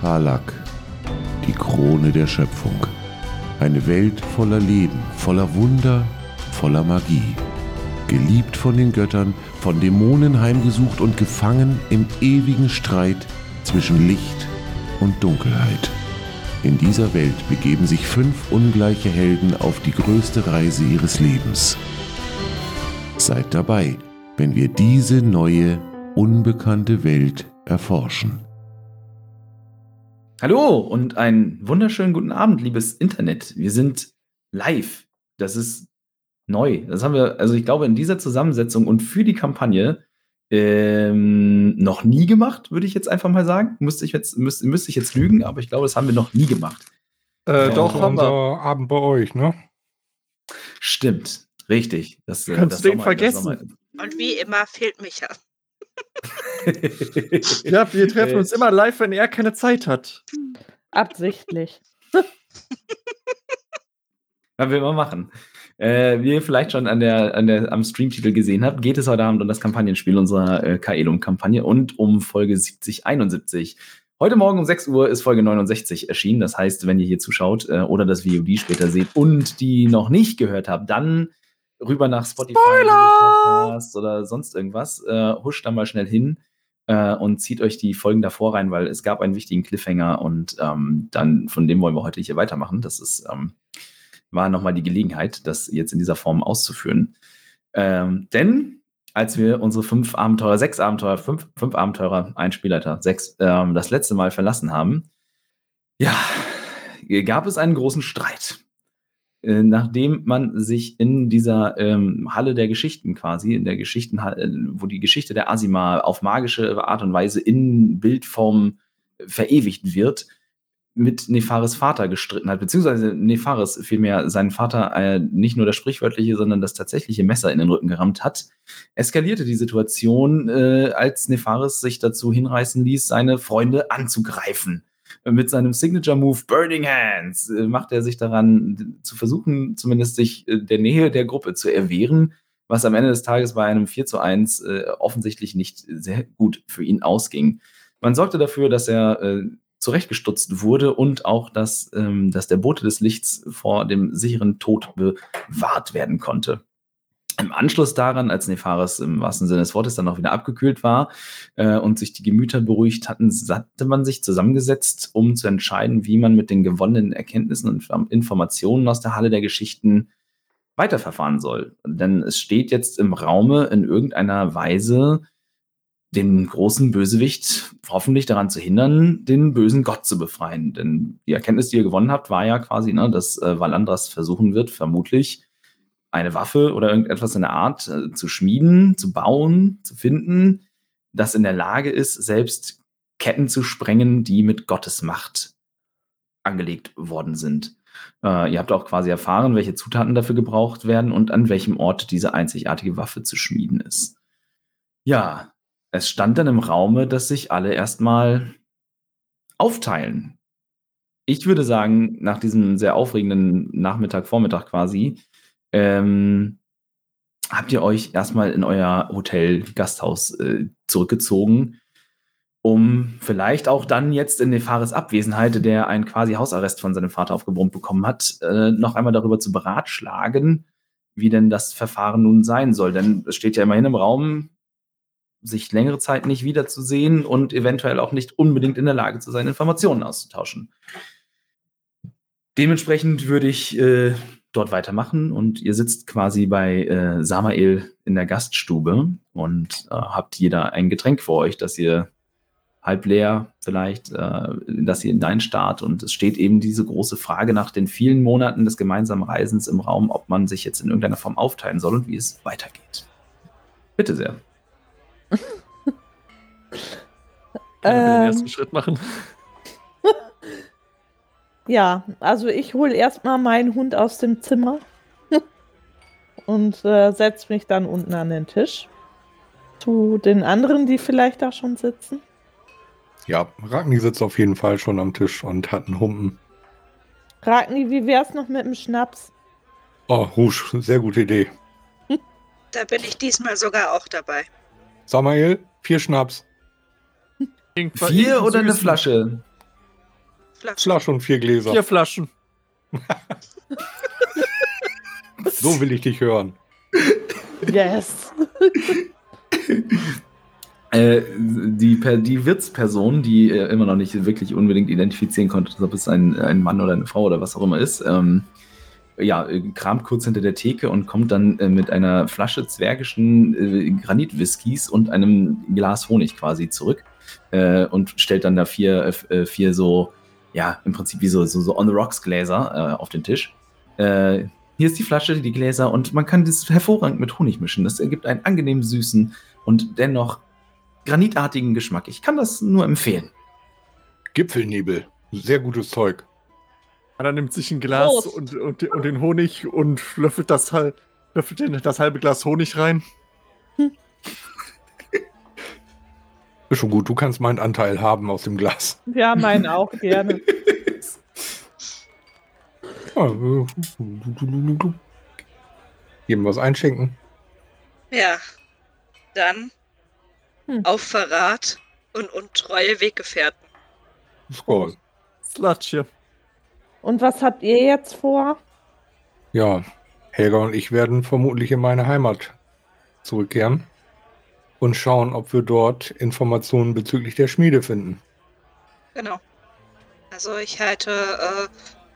Karlak, die Krone der Schöpfung. Eine Welt voller Leben, voller Wunder, voller Magie. Geliebt von den Göttern, von Dämonen heimgesucht und gefangen im ewigen Streit zwischen Licht und Dunkelheit. In dieser Welt begeben sich fünf ungleiche Helden auf die größte Reise ihres Lebens. Seid dabei, wenn wir diese neue, unbekannte Welt erforschen. Hallo und einen wunderschönen guten Abend, liebes Internet. Wir sind live. Das ist neu. Das haben wir, also ich glaube, in dieser Zusammensetzung und für die Kampagne ähm, noch nie gemacht, würde ich jetzt einfach mal sagen. Müsste ich jetzt, müsste, müsste ich jetzt lügen, aber ich glaube, das haben wir noch nie gemacht. Äh, doch, haben wir. Abend bei euch, ne? Stimmt, richtig. Das, äh, Kannst das du den vergessen? Und wie immer fehlt Micha. ja, wir treffen uns immer live, wenn er keine Zeit hat. Absichtlich. Werden wir immer machen. Äh, wie ihr vielleicht schon an der, an der, am Streamtitel gesehen habt, geht es heute Abend um das Kampagnenspiel unserer äh, Kaelum-Kampagne und um Folge 7071. Heute Morgen um 6 Uhr ist Folge 69 erschienen. Das heißt, wenn ihr hier zuschaut äh, oder das VOD später seht und die noch nicht gehört habt, dann rüber nach Spotify oder sonst irgendwas. Äh, huscht da mal schnell hin äh, und zieht euch die Folgen davor rein, weil es gab einen wichtigen Cliffhanger und ähm, dann von dem wollen wir heute hier weitermachen. Das ist ähm, war nochmal die Gelegenheit, das jetzt in dieser Form auszuführen. Ähm, denn als wir unsere fünf Abenteurer, sechs Abenteurer, fünf, fünf Abenteurer, ein Spielleiter, sechs, ähm, das letzte Mal verlassen haben, ja, gab es einen großen Streit. Äh, nachdem man sich in dieser ähm, Halle der Geschichten quasi, in der Geschichten, äh, wo die Geschichte der Asima auf magische Art und Weise in Bildform verewigt wird, mit Nefaris Vater gestritten hat, beziehungsweise Nefaris vielmehr seinen Vater äh, nicht nur das sprichwörtliche, sondern das tatsächliche Messer in den Rücken gerammt hat, eskalierte die Situation, äh, als Nefaris sich dazu hinreißen ließ, seine Freunde anzugreifen mit seinem Signature Move Burning Hands äh, macht er sich daran, zu versuchen, zumindest sich äh, der Nähe der Gruppe zu erwehren, was am Ende des Tages bei einem 4 zu 1 äh, offensichtlich nicht sehr gut für ihn ausging. Man sorgte dafür, dass er äh, zurechtgestutzt wurde und auch, dass, ähm, dass der Bote des Lichts vor dem sicheren Tod bewahrt werden konnte. Im Anschluss daran, als Nefaris im wahrsten Sinne des Wortes dann auch wieder abgekühlt war äh, und sich die Gemüter beruhigt hatten, hatte man sich zusammengesetzt, um zu entscheiden, wie man mit den gewonnenen Erkenntnissen und Informationen aus der Halle der Geschichten weiterverfahren soll. Denn es steht jetzt im Raume in irgendeiner Weise, den großen Bösewicht hoffentlich daran zu hindern, den bösen Gott zu befreien. Denn die Erkenntnis, die ihr gewonnen habt, war ja quasi, ne, dass äh, Valandras versuchen wird, vermutlich eine Waffe oder irgendetwas in der Art äh, zu schmieden, zu bauen, zu finden, das in der Lage ist, selbst Ketten zu sprengen, die mit Gottes Macht angelegt worden sind. Äh, ihr habt auch quasi erfahren, welche Zutaten dafür gebraucht werden und an welchem Ort diese einzigartige Waffe zu schmieden ist. Ja, es stand dann im Raume, dass sich alle erstmal aufteilen. Ich würde sagen, nach diesem sehr aufregenden Nachmittag, Vormittag quasi, ähm, habt ihr euch erstmal in euer Hotel, Gasthaus äh, zurückgezogen, um vielleicht auch dann jetzt in Nefares Abwesenheit, der einen quasi Hausarrest von seinem Vater aufgebrummt bekommen hat, äh, noch einmal darüber zu beratschlagen, wie denn das Verfahren nun sein soll. Denn es steht ja immerhin im Raum, sich längere Zeit nicht wiederzusehen und eventuell auch nicht unbedingt in der Lage zu sein, Informationen auszutauschen. Dementsprechend würde ich äh, dort weitermachen und ihr sitzt quasi bei äh, Samael in der Gaststube und äh, habt jeder ein Getränk vor euch, das ihr halb leer vielleicht, äh, dass ihr hineinstarrt und es steht eben diese große Frage nach den vielen Monaten des gemeinsamen Reisens im Raum, ob man sich jetzt in irgendeiner Form aufteilen soll und wie es weitergeht. Bitte sehr. Kann ähm, den ersten Schritt machen? Ja, also ich hole erstmal meinen Hund aus dem Zimmer und äh, setze mich dann unten an den Tisch. Zu den anderen, die vielleicht da schon sitzen. Ja, Ragni sitzt auf jeden Fall schon am Tisch und hat einen Humpen. Ragni, wie wär's noch mit dem Schnaps? Oh, Rouge, sehr gute Idee. Da bin ich diesmal sogar auch dabei. Samael, vier Schnaps. Vier oder eine Flasche? Flaschen. Flasche und vier Gläser. Vier Flaschen. So will ich dich hören. Yes. Äh, die, Per- die Wirtsperson, die äh, immer noch nicht wirklich unbedingt identifizieren konnte, ob es ein, ein Mann oder eine Frau oder was auch immer ist, ähm, ja, äh, kramt kurz hinter der Theke und kommt dann äh, mit einer Flasche zwergischen äh, Granitwhiskys und einem Glas Honig quasi zurück äh, und stellt dann da vier, äh, vier so, ja, im Prinzip wie so, so, so On-the-Rocks-Gläser äh, auf den Tisch. Äh, hier ist die Flasche, die Gläser und man kann das hervorragend mit Honig mischen. Das ergibt einen angenehm süßen und dennoch granitartigen Geschmack. Ich kann das nur empfehlen. Gipfelnebel. Sehr gutes Zeug. Anna nimmt sich ein Glas und, und, und den Honig und löffelt das, hal- löffelt den, das halbe Glas Honig rein. Ist schon gut, du kannst meinen Anteil haben aus dem Glas. Ja, meinen auch gerne. Ja, äh, Jedem was einschenken. Ja. Dann Hm. auf Verrat und untreue Weggefährten. Skoll. Slatsch Und was habt ihr jetzt vor? Ja, Helga und ich werden vermutlich in meine Heimat zurückkehren und schauen, ob wir dort Informationen bezüglich der Schmiede finden. Genau. Also ich halte äh,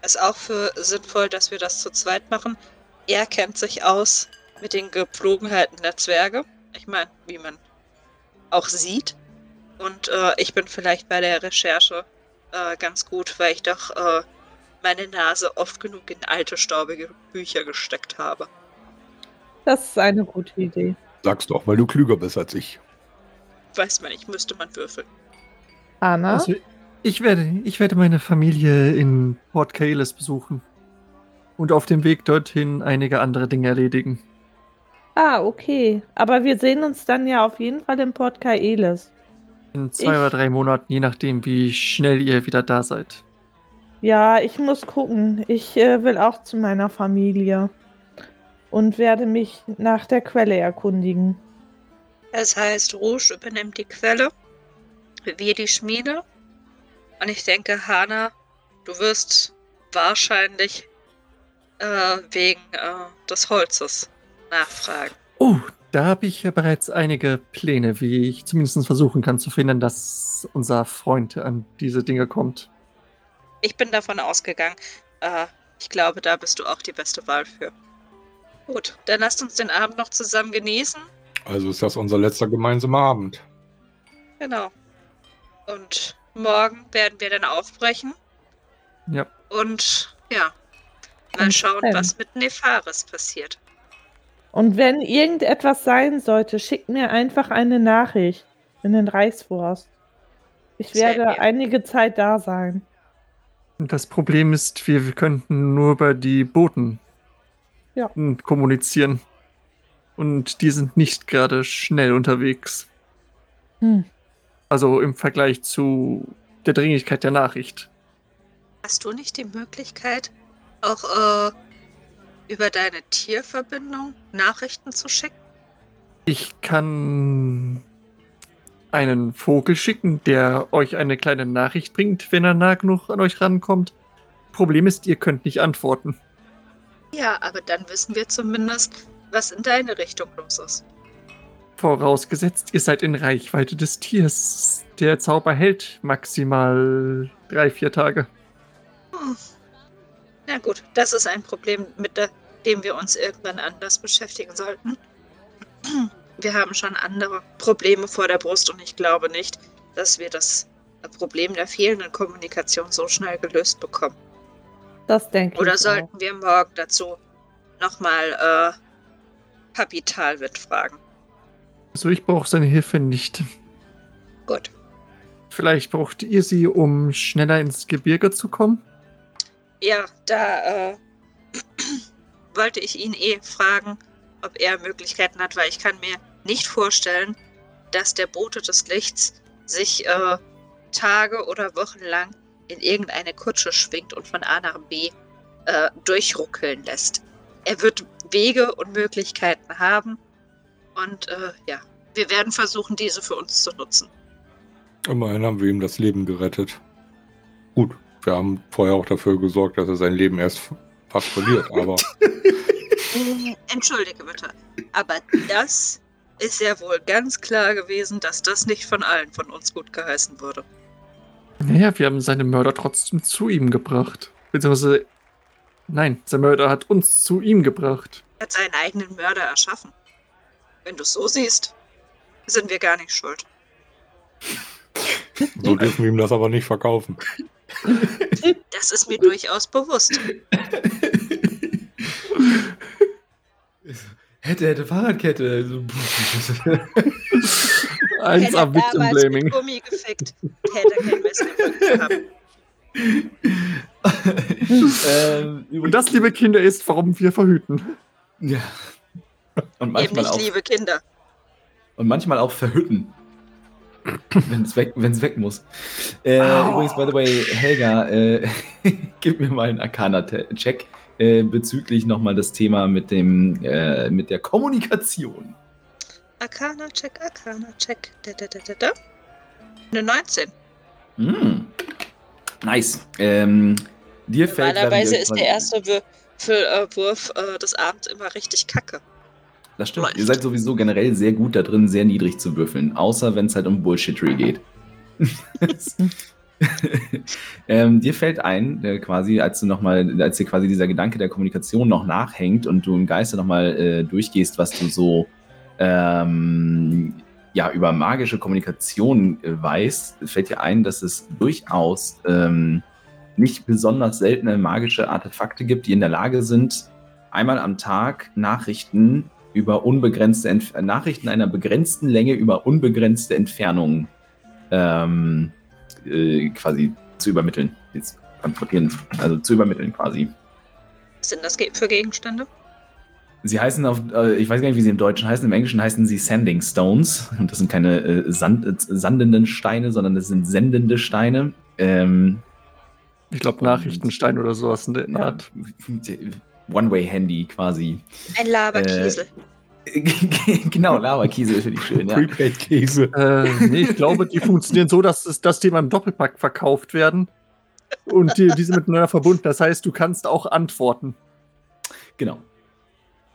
es auch für sinnvoll, dass wir das zu zweit machen. Er kennt sich aus mit den Gepflogenheiten der Zwerge. Ich meine, wie man auch sieht. Und äh, ich bin vielleicht bei der Recherche äh, ganz gut, weil ich doch äh, meine Nase oft genug in alte, staubige Bücher gesteckt habe. Das ist eine gute Idee. Sagst du auch, weil du klüger bist als ich. Weiß man nicht, müsste man würfeln. Anna? Also, ich werde, ich werde meine Familie in Port Kaelis besuchen. Und auf dem Weg dorthin einige andere Dinge erledigen. ah, okay. Aber wir sehen uns dann ja auf jeden Fall im Port Kaelis. In zwei Ich- oder drei Monaten, je nachdem, wie schnell ihr wieder da seid. Ja, ich muss gucken. Ich äh, will auch zu meiner Familie. Und werde mich nach der Quelle erkundigen. Das heißt, Rouge übernimmt die Quelle, wir die Schmiede. Und ich denke, Hana, du wirst wahrscheinlich äh, wegen äh, des Holzes nachfragen. Oh, da habe ich ja bereits einige Pläne, wie ich zumindest versuchen kann zu finden, dass unser Freund an diese Dinge kommt. Ich bin davon ausgegangen. Äh, ich glaube, da bist du auch die beste Wahl für. Gut, dann lasst uns den Abend noch zusammen genießen. Also ist das unser letzter gemeinsamer Abend. Genau. Und morgen werden wir dann aufbrechen. Ja. Und ja, mal Und schauen, was mit Nefaris passiert. Und wenn irgendetwas sein sollte, schickt mir einfach eine Nachricht in den Reichsforst. Ich Sehr werde einige Zeit da sein. Das Problem ist, wir, wir könnten nur über die Boten Ja. kommunizieren. Und die sind nicht gerade schnell unterwegs. Hm. Also im Vergleich zu der Dringlichkeit der Nachricht. Hast du nicht die Möglichkeit, auch äh, über deine Tierverbindung Nachrichten zu schicken? Ich kann einen Vogel schicken, der euch eine kleine Nachricht bringt, wenn er nah genug an euch rankommt. Problem ist, ihr könnt nicht antworten. Ja, aber dann wissen wir zumindest, was in deine Richtung los ist. Vorausgesetzt, ihr seid in Reichweite des Tiers. Der Zauber hält maximal drei, vier Tage. Hm. Na gut, das ist ein Problem, mit dem wir uns irgendwann anders beschäftigen sollten. Wir haben schon andere Probleme vor der Brust und ich glaube nicht, dass wir das Problem der fehlenden Kommunikation so schnell gelöst bekommen. Das denke Oder ich. sollten wir morgen dazu nochmal äh, Kapitalwitt fragen? Also ich brauche seine Hilfe nicht. Gut. Vielleicht braucht ihr sie, um schneller ins Gebirge zu kommen? Ja, da äh, wollte ich ihn eh fragen, ob er Möglichkeiten hat, weil ich kann mir nicht vorstellen, dass der Bote des Lichts sich äh, Tage oder Wochen lang in irgendeine Kutsche schwingt und von A nach B äh, durchruckeln lässt. Er wird Wege und Möglichkeiten haben und äh, ja, wir werden versuchen, diese für uns zu nutzen. Immerhin haben wir ihm das Leben gerettet. Gut, Wir haben vorher auch dafür gesorgt, dass er sein Leben erst fast verliert, aber Äh, Entschuldige bitte. Aber das ist ja wohl ganz klar gewesen, dass das nicht von allen von uns gut geheißen wurde. Naja, wir haben seine Mörder trotzdem zu ihm gebracht. Beziehungsweise, nein, sein Mörder hat uns zu ihm gebracht. Er hat seinen eigenen Mörder erschaffen. Wenn du es so siehst, sind wir gar nicht schuld. so dürfen wir ihm das aber nicht verkaufen. Das ist mir durchaus bewusst. Hätte, hätte Fahrradkette. So, Eins er am Victim damals mit Blaming. Gummi gefickt, hätte kein Messer ähm, Und das, liebe Kinder, ist, warum wir verhüten. Ja. Und Eben manchmal, nicht auch, liebe Kinder. und manchmal auch verhütten. Wenn es weg, wenn's weg muss. Äh, Au. übrigens, by the way, Helga, äh, gib mir mal einen Arcana-Check äh, bezüglich nochmal das Thema mit, dem, äh, mit der Kommunikation. Arcana, check, Arcana, check. Da, da, da, da, da. Eine 19. Mm. Nice. Ähm, dir fällt Normalerweise ist der erste Wür für, äh, Wurf äh, des Abends immer richtig kacke. Das stimmt. Läuft. Ihr seid sowieso generell sehr gut da drin, sehr niedrig zu würfeln. Außer wenn es halt um Bullshittery geht. ähm, dir fällt ein, äh, quasi, als du noch mal, als dir quasi dieser Gedanke der Kommunikation noch nachhängt und du im Geiste nochmal äh, durchgehst, was du so ähm, ja, über magische Kommunikation äh, weißt, fällt dir ein, dass es durchaus ähm, nicht besonders seltene magische Artefakte gibt, die in der Lage sind, einmal am Tag Nachrichten über unbegrenzte Entf Nachrichten einer begrenzten Länge über unbegrenzte Entfernungen ähm, äh, quasi zu übermitteln. Jetzt transportieren, also zu übermitteln quasi. Was sind das für Gegenstände? Sie heißen auf, äh, ich weiß gar nicht, wie sie im Deutschen heißen, im Englischen heißen sie Sanding Stones. Und das sind keine äh, Sand, äh, sandenden Steine, sondern das sind sendende Steine. Ähm, Ich glaube, Nachrichtenstein oder sowas in der Art. One-Way-Handy quasi. Ein Laberkiesel. genau, Lava-Kiesel finde ich schön, ja. Prepaid-Käse. Äh, nee, ich glaube, die funktionieren so, dass, es, dass die immer im Doppelpack verkauft werden. Und die, die sind miteinander verbunden. Das heißt, du kannst auch antworten. Genau.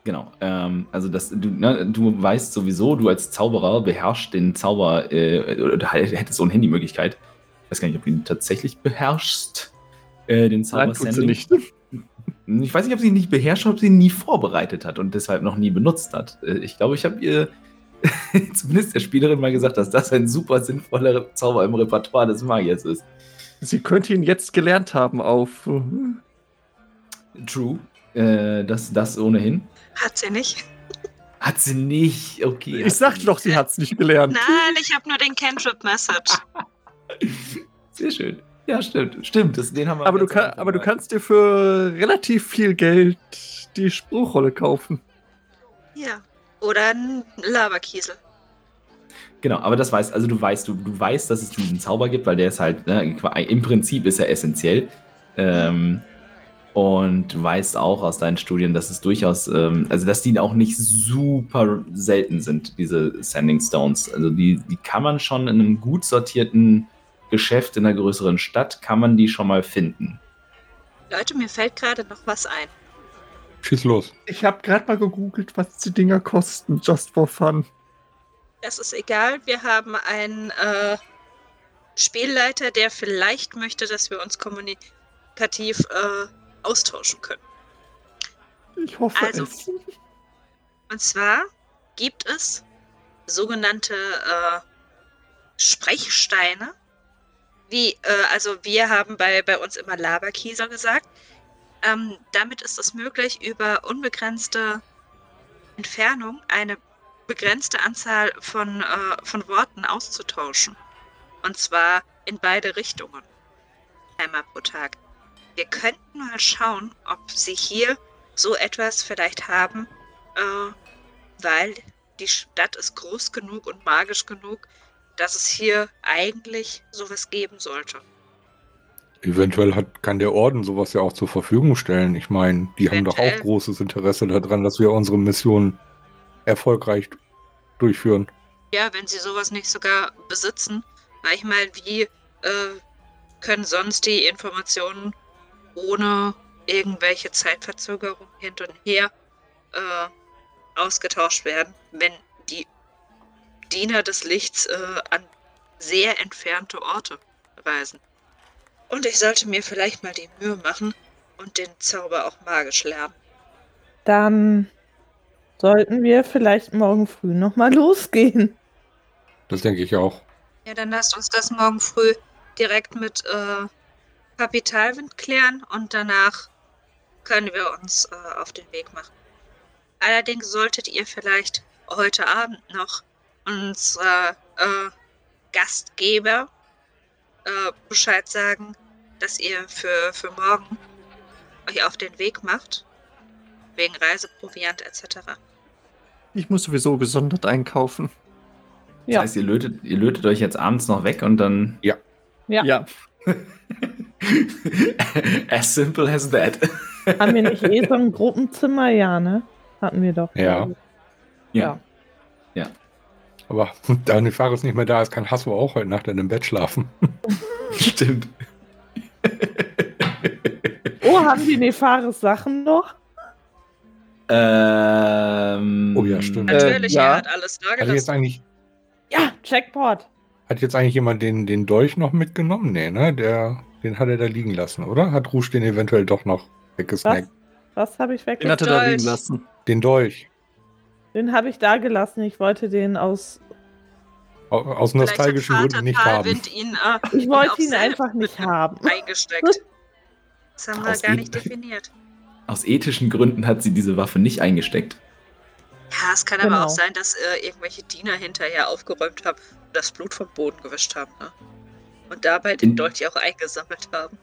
Genau. Ähm, also das, du, ne, du weißt sowieso, du als Zauberer beherrschst den Zauber, äh, oder hättest so eine Handymöglichkeit. Ich weiß gar nicht, ob du ihn tatsächlich beherrschst. Äh, den Zauber Nein, nicht. Ich weiß nicht, ob sie ihn nicht beherrscht, ob sie ihn nie vorbereitet hat und deshalb noch nie benutzt hat. Äh, Ich glaube, ich habe ihr zumindest der Spielerin mal gesagt, dass das ein super sinnvoller Zauber im Repertoire des Magiers ist. Sie könnte ihn jetzt gelernt haben auf. True. Äh, das, das ohnehin. Hat sie nicht. Hat sie nicht. Okay. Ich sagte nicht. doch, sie hat es nicht gelernt. Nein, ich habe nur den Cantrip Message. Sehr schön. Ja, stimmt. Stimmt, das, den haben wir. Aber du, kann, aber du kannst dir für relativ viel Geld die Spruchrolle kaufen. Ja. Oder ein Laberkiesel. Genau, aber das weißt, also du weißt, du, du weißt, dass es diesen Zauber gibt, weil der ist halt, ne, im Prinzip ist er essentiell. Ähm, und du weißt auch aus deinen Studien, dass es durchaus, ähm, also dass die auch nicht super selten sind, diese Sanding Stones. Also die, die kann man schon in einem gut sortierten Geschäft in einer größeren Stadt, kann man die schon mal finden. Leute, mir fällt gerade noch was ein. Schieß los. Ich habe gerade mal gegoogelt, was die Dinger kosten, just for fun. Das ist egal. Wir haben einen äh, Spielleiter, der vielleicht möchte, dass wir uns kommunikativ äh, austauschen können. Ich hoffe Also. es. Und zwar gibt es sogenannte äh, Sprechsteine. Wie, äh, also wir haben bei, bei uns immer Laberkieser gesagt. Ähm, damit ist es möglich, über unbegrenzte Entfernung eine begrenzte Anzahl von, äh, von Worten auszutauschen. Und zwar in beide Richtungen. Einmal pro Tag. Wir könnten mal schauen, ob sie hier so etwas vielleicht haben, äh, weil die Stadt ist groß genug und magisch genug, dass es hier eigentlich sowas geben sollte. Eventuell hat, kann der Orden sowas ja auch zur Verfügung stellen. Ich meine, die haben doch auch Eventuell. großes Interesse daran, dass wir unsere Mission erfolgreich durchführen. Ja, wenn sie sowas nicht sogar besitzen, weil ich meine, wie äh, können sonst die Informationen ohne irgendwelche Zeitverzögerung hin und her äh, ausgetauscht werden, wenn Diener des Lichts äh, an sehr entfernte Orte reisen. Und ich sollte mir vielleicht mal die Mühe machen und den Zauber auch magisch lernen. Dann sollten wir vielleicht morgen früh nochmal losgehen. Das denke ich auch. Ja, dann lasst uns das morgen früh direkt mit äh, Kapitalwind klären und danach können wir uns äh, auf den Weg machen. Allerdings solltet ihr vielleicht heute Abend noch unserer äh, Gastgeber äh, Bescheid sagen, dass ihr für, für morgen euch auf den Weg macht. Wegen Reiseproviant etc. Ich muss sowieso gesondert einkaufen. Das Ja. heißt, ihr lötet, ihr lötet euch jetzt abends noch weg und dann. Ja. ja. as simple as that. Haben wir nicht eh so ein Gruppenzimmer? Ja, ne? Hatten wir doch. Ja. Ja. Aber da Nefaris nicht mehr da ist, kann Hasso auch heute Nacht in dem Bett schlafen. Stimmt. Oh, haben die Nefaris Sachen noch? ähm, Oh ja, stimmt. Äh, Natürlich, ja. er hat alles da Hat jetzt gelassen. eigentlich, Ja, Jackpot. hat jetzt eigentlich jemand den, den Dolch noch mitgenommen? Nee, ne? Der, den hat er da liegen lassen, oder? Hat Rouge den eventuell doch noch Was? weggesnackt? Was habe ich Den hat er da liegen lassen. Den Dolch. Den habe ich da gelassen. Ich wollte den aus. Au- Aus nostalgischen Gründen nicht haben. Ihn äh, Ich wollte ihn einfach nicht haben. eingesteckt. Das haben wir Aus gar ihm- nicht definiert. Aus ethischen Gründen hat sie diese Waffe nicht eingesteckt. Ja, es kann Genau. aber auch sein, dass äh, irgendwelche Diener hinterher aufgeräumt haben und das Blut vom Boden gewischt haben. Ne? Und dabei den In- Dolch auch eingesammelt haben.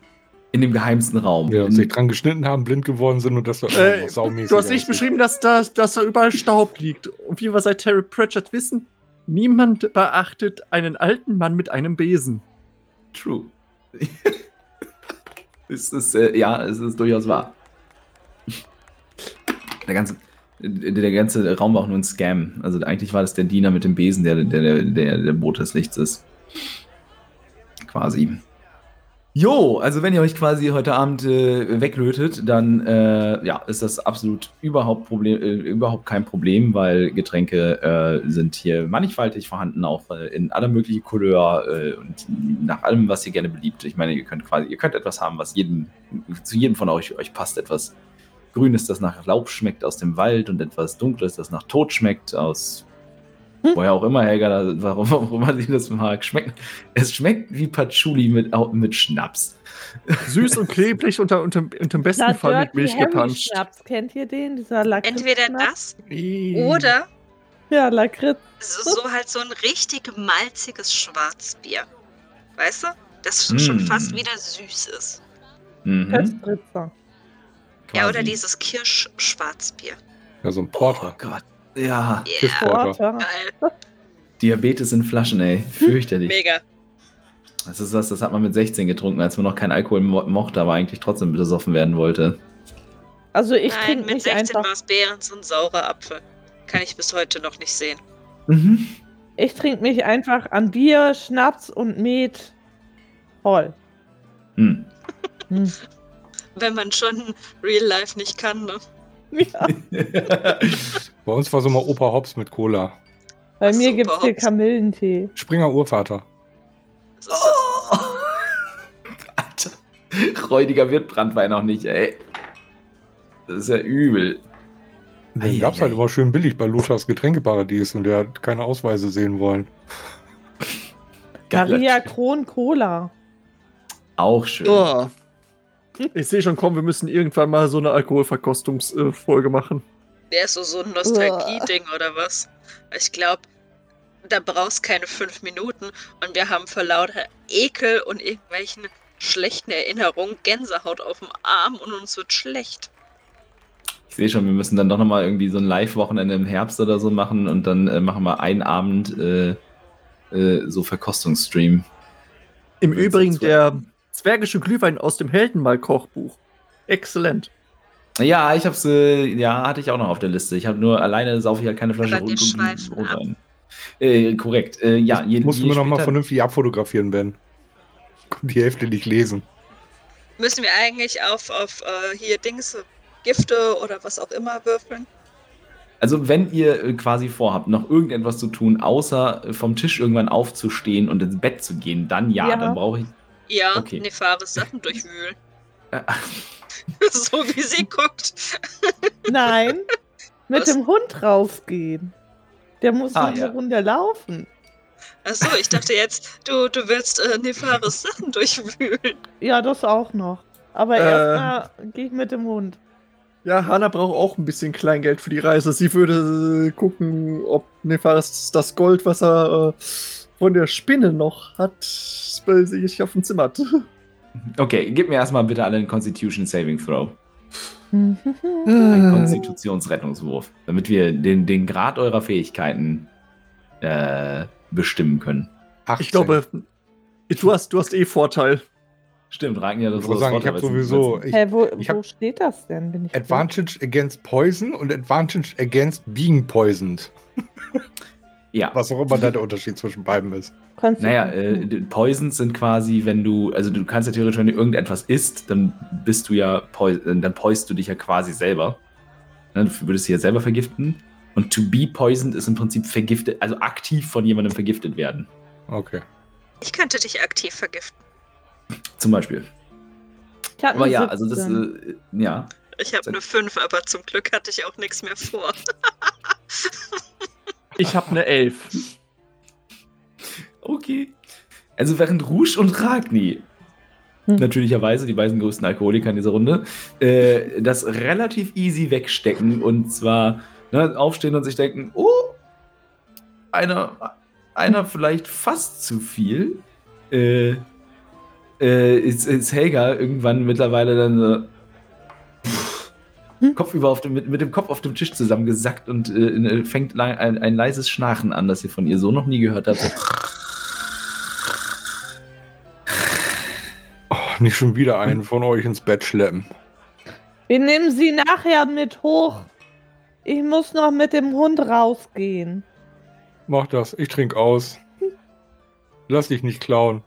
In dem geheimsten Raum. Ja, und sich dran geschnitten haben, blind geworden sind und das immer Äh, saumäßig Du hast nicht beschrieben, dass da, dass da überall Staub liegt. Und wie wir seit Terry Pratchett wissen, niemand beachtet einen alten Mann mit einem Besen. True. es ist, äh, ja, es ist durchaus wahr. Der ganze, der ganze Raum war auch nur ein Scam. Also eigentlich war das der Diener mit dem Besen, der der, der, der, der Boot des Lichts ist. Quasi. Jo, also wenn ihr euch quasi heute Abend äh, weglötet, dann äh, ja, ist das absolut überhaupt, Problem, äh, überhaupt kein Problem, weil Getränke äh, sind hier mannigfaltig vorhanden, auch äh, in aller möglichen Couleur äh, und nach allem, was ihr gerne beliebt. Ich meine, ihr könnt quasi, ihr könnt etwas haben, was jedem, zu jedem von euch, euch passt. Etwas Grünes, das nach Laub schmeckt aus dem Wald und etwas Dunkles, das nach Tod schmeckt aus. woher auch immer, Helga, da, warum, warum man sich das mag. Schmeckt, es schmeckt wie Patchouli mit, mit Schnaps. Süß und klebrig und, und, und im besten Fall mit Milch gepanscht. Schnaps, kennt ihr den? Dieser Lakritz. Entweder das oder Ja, Lakritz. so, so halt so ein richtig malziges Schwarzbier. Weißt du? Das schon Mm. fast wieder süß ist. Mhm. Ja, oder dieses Kirschschwarzbier. Ja, so ein Oh Porter. Gott. Ja, Yeah. Diabetes in Flaschen, ey. Fürchterlich. Mega. Das ist was, das hat man mit 16 getrunken, als man noch keinen Alkohol mo mochte, aber eigentlich trotzdem besoffen werden wollte. Also ich Nein, trinke mit mich 16 einfach. war es Behrens und saurer Apfel. Kann ich bis heute noch nicht sehen. Mhm. Ich trinke mich einfach an Bier, Schnaps und Met voll. Hm. Hm. Wenn man schon Real Life nicht kann, ne? Ja. Bei uns war so mal Opa Hops mit Cola. Bei Ach, mir gibt es hier Kamillentee. Springer Urvater. Das. Alter. Räudiger wird Brandwein auch nicht, ey. Das ist ja übel. Den Ei, gab's ei, halt immer schön billig bei Luthers Getränkeparadies und der hat keine Ausweise sehen wollen. Maria Typ. Kron Cola. Auch schön. Oh. Ich sehe schon, komm, wir müssen irgendwann mal so eine Alkoholverkostungsfolge machen. Der ist so, so ein Nostalgie-Ding oder was? Ich glaube, da brauchst keine fünf Minuten und wir haben vor lauter Ekel und irgendwelchen schlechten Erinnerungen Gänsehaut auf dem Arm und uns wird schlecht. Ich sehe schon, wir müssen dann doch nochmal irgendwie so ein Live-Wochenende im Herbst oder so machen und dann äh, machen wir einen Abend äh, äh, so Verkostungsstream. Im Übrigen der zwergische Glühwein aus dem Heldenmal-Kochbuch. Exzellent. Ja, ich hab's, äh, ja, hatte ich auch noch auf der Liste. Ich habe nur alleine saufe ich halt keine Flasche wir Rot- Rotwein. Äh, korrekt. Äh, ja, je, Musst du je mir nochmal vernünftig abfotografieren, Ben. konnte die Hälfte nicht lesen. Müssen wir eigentlich auf, auf äh, hier Dings, Gifte oder was auch immer würfeln? Also, wenn ihr äh, quasi vorhabt, noch irgendetwas zu tun, außer vom Tisch irgendwann aufzustehen und ins Bett zu gehen, dann ja, Ja. dann brauche ich. Ja, Okay. Nefaris Sachen durchwühlen. So wie sie guckt. Nein, mit Was? dem Hund rausgehen. Der muss Ah, eine ja. Runde laufen. Achso, ich dachte jetzt, du, du willst äh, Nefaris Sachen durchwühlen. Ja, das auch noch. Aber Äh. erstmal gehe ich mit dem Hund. Ja, Hanna braucht auch ein bisschen Kleingeld für die Reise. Sie würde äh, gucken, ob Nefaris das Gold, was er äh, von der Spinne noch hat, bei sich auf dem Zimmer hat. Okay, gib mir erstmal bitte alle einen Constitution Saving Throw. Ein. Konstitutionsrettungswurf, damit wir den, den Grad eurer Fähigkeiten äh, bestimmen können. 18. Ich glaube, du hast, du hast eh Vorteil. Stimmt, Ragnar, das ich muss sagen, ich habe sowieso ich, Hä, wo, ich hab- wo steht das denn? Bin ich Advantage against Poison und Advantage against being poisoned. Ja. Was auch immer da der Unterschied zwischen beiden ist. Kannst du- Naja, äh, Poisons sind quasi, wenn du, also du kannst ja theoretisch, wenn du irgendetwas isst, dann bist du ja, äh, dann poist du dich ja quasi selber. Ne, Du würdest dich ja selber vergiften. Und to be poisoned ist im Prinzip vergiftet, also aktiv von jemandem vergiftet werden. Okay. Ich könnte dich aktiv vergiften. Zum Beispiel. Ich Aber ja, also das, 17. äh, ja. Ich habe eine 5, aber zum Glück hatte ich auch nichts mehr vor. Ich habe eine Elf. Okay. Also während Rouge und Ragni, Hm. natürlicherweise die beiden größten Alkoholiker in dieser Runde, äh, das relativ easy wegstecken und zwar ne, aufstehen und sich denken, oh, einer, einer vielleicht fast zu viel, äh, äh, ist, ist Helga irgendwann mittlerweile dann so Hm? Kopf über auf dem, mit, mit dem Kopf auf dem Tisch zusammengesackt und äh, fängt le- ein, ein leises Schnarchen an, das ihr von ihr so noch nie gehört habt. Oh, nicht schon wieder einen von euch ins Bett schleppen. Wir nehmen sie nachher mit hoch. Ich muss noch mit dem Hund rausgehen. Mach das, ich trink aus. Lass dich nicht klauen.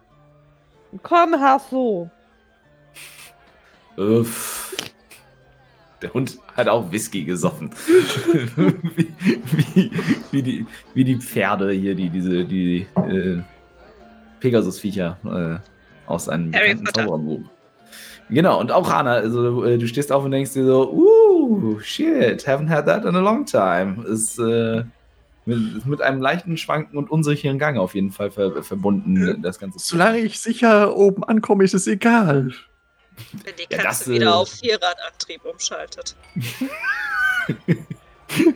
Komm, Hasso. Uff. Der Hund hat auch Whisky gesoffen. wie, wie, wie, die, wie die Pferde hier, die diese die äh, Pegasus-Viecher äh, aus einem bekannten. Zaubererbuch. Genau, und auch Hannah, also äh, du stehst auf und denkst dir so, uh, shit, haven't had that in a long time. Ist, äh, mit, mit einem leichten Schwanken und unsicheren Gang auf jeden Fall ver verbunden, das Ganze. Solange ich sicher oben ankomme, ist es egal. Wenn die Ja, Katze das, äh, wieder auf Vierradantrieb umschaltet.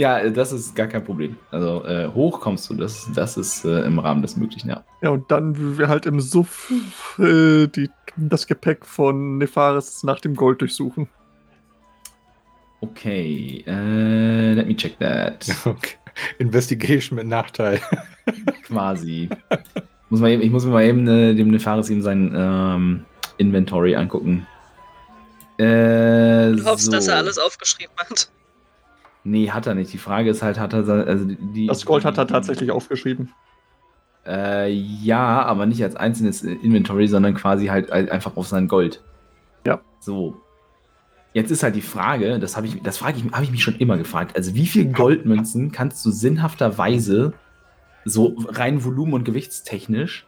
Ja, äh, das ist gar kein Problem. Also äh, hoch kommst du, das, das ist äh, im Rahmen des Möglichen, ja. Ja, und dann wir halt im Suff äh, die, das Gepäck von Nefaris nach dem Gold durchsuchen. Okay, äh, let me check that. Okay. Investigation mit Nachteil. Quasi. muss mal eben, ich muss mir mal eben äh, dem Nefaris eben sein ähm, Inventory angucken. Äh, Du hoffst, so. dass er alles aufgeschrieben hat. Nee, hat er nicht. Die Frage ist halt, hat er also die. Das Gold hat er tatsächlich aufgeschrieben. Äh, ja, aber nicht als einzelnes Inventory, sondern quasi halt ein- einfach auf sein Gold. Ja. So. Jetzt ist halt die Frage, das habe ich, das frage ich, habe ich mich schon immer gefragt. Also wie viel Goldmünzen kannst du sinnhafterweise so rein Volumen- und gewichtstechnisch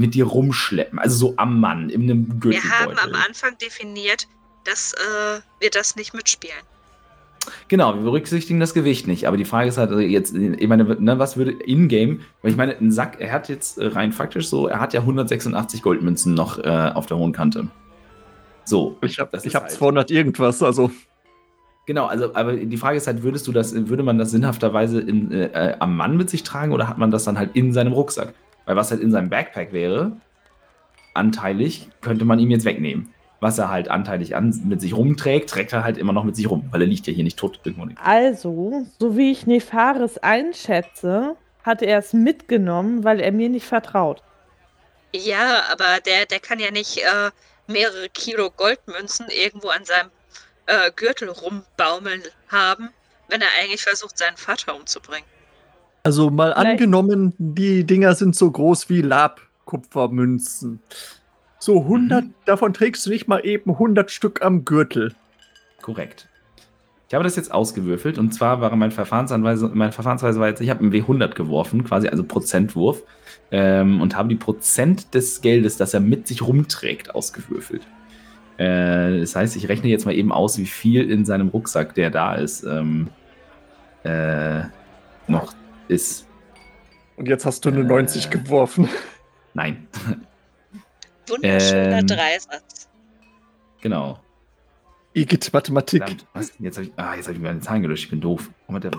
mit dir rumschleppen? Also so am Mann, in einem Wir Gürtelbeutel. haben am Anfang definiert, dass äh, wir das nicht mitspielen. Genau, wir berücksichtigen das Gewicht nicht. Aber die Frage ist halt also jetzt, ich meine, ne, was würde in-game, weil ich meine, ein Sack, er hat jetzt äh, rein faktisch so, er hat ja 186 Goldmünzen noch äh, auf der hohen Kante. So. Ich habe Das ich ist hab halt- 200 irgendwas, also Genau, also, aber die Frage ist halt, würdest du das, würde man das sinnhafterweise in, äh, am Mann mit sich tragen oder hat man das dann halt in seinem Rucksack? Weil was halt in seinem Backpack wäre, anteilig, könnte man ihm jetzt wegnehmen. Was er halt anteilig an, mit sich rumträgt, trägt er halt immer noch mit sich rum, weil er liegt ja hier nicht tot irgendwo. Also, so wie ich Nefaris einschätze, hat er es mitgenommen, weil er mir nicht vertraut. Ja, aber der, der kann ja nicht äh, mehrere Kilo Goldmünzen irgendwo an seinem äh, Gürtel rumbaumeln haben, wenn er eigentlich versucht, seinen Vater umzubringen. Also mal Vielleicht- angenommen, die Dinger sind so groß wie Lab. Kupfermünzen. So 100, davon trägst du nicht mal eben 100 Stück am Gürtel. Korrekt. Ich habe das jetzt ausgewürfelt und zwar war mein Verfahrensanweise, meine Verfahrensweise war jetzt, ich habe einen W100 geworfen, quasi also Prozentwurf ähm, und habe die Prozent des Geldes, das er mit sich rumträgt, ausgewürfelt. Äh, das heißt, ich rechne jetzt mal eben aus, wie viel in seinem Rucksack, der da ist, ähm, äh, noch ist. Und jetzt hast du eine Äh. 90 geworfen. Nein, Wunderschöner Ähm. Dreisatz. genau. Igitt Mathematik. Verdammt, was? Jetzt habe ich, ah, jetzt hab ich meine Zahlen gelöscht, ich bin doof. Oh, der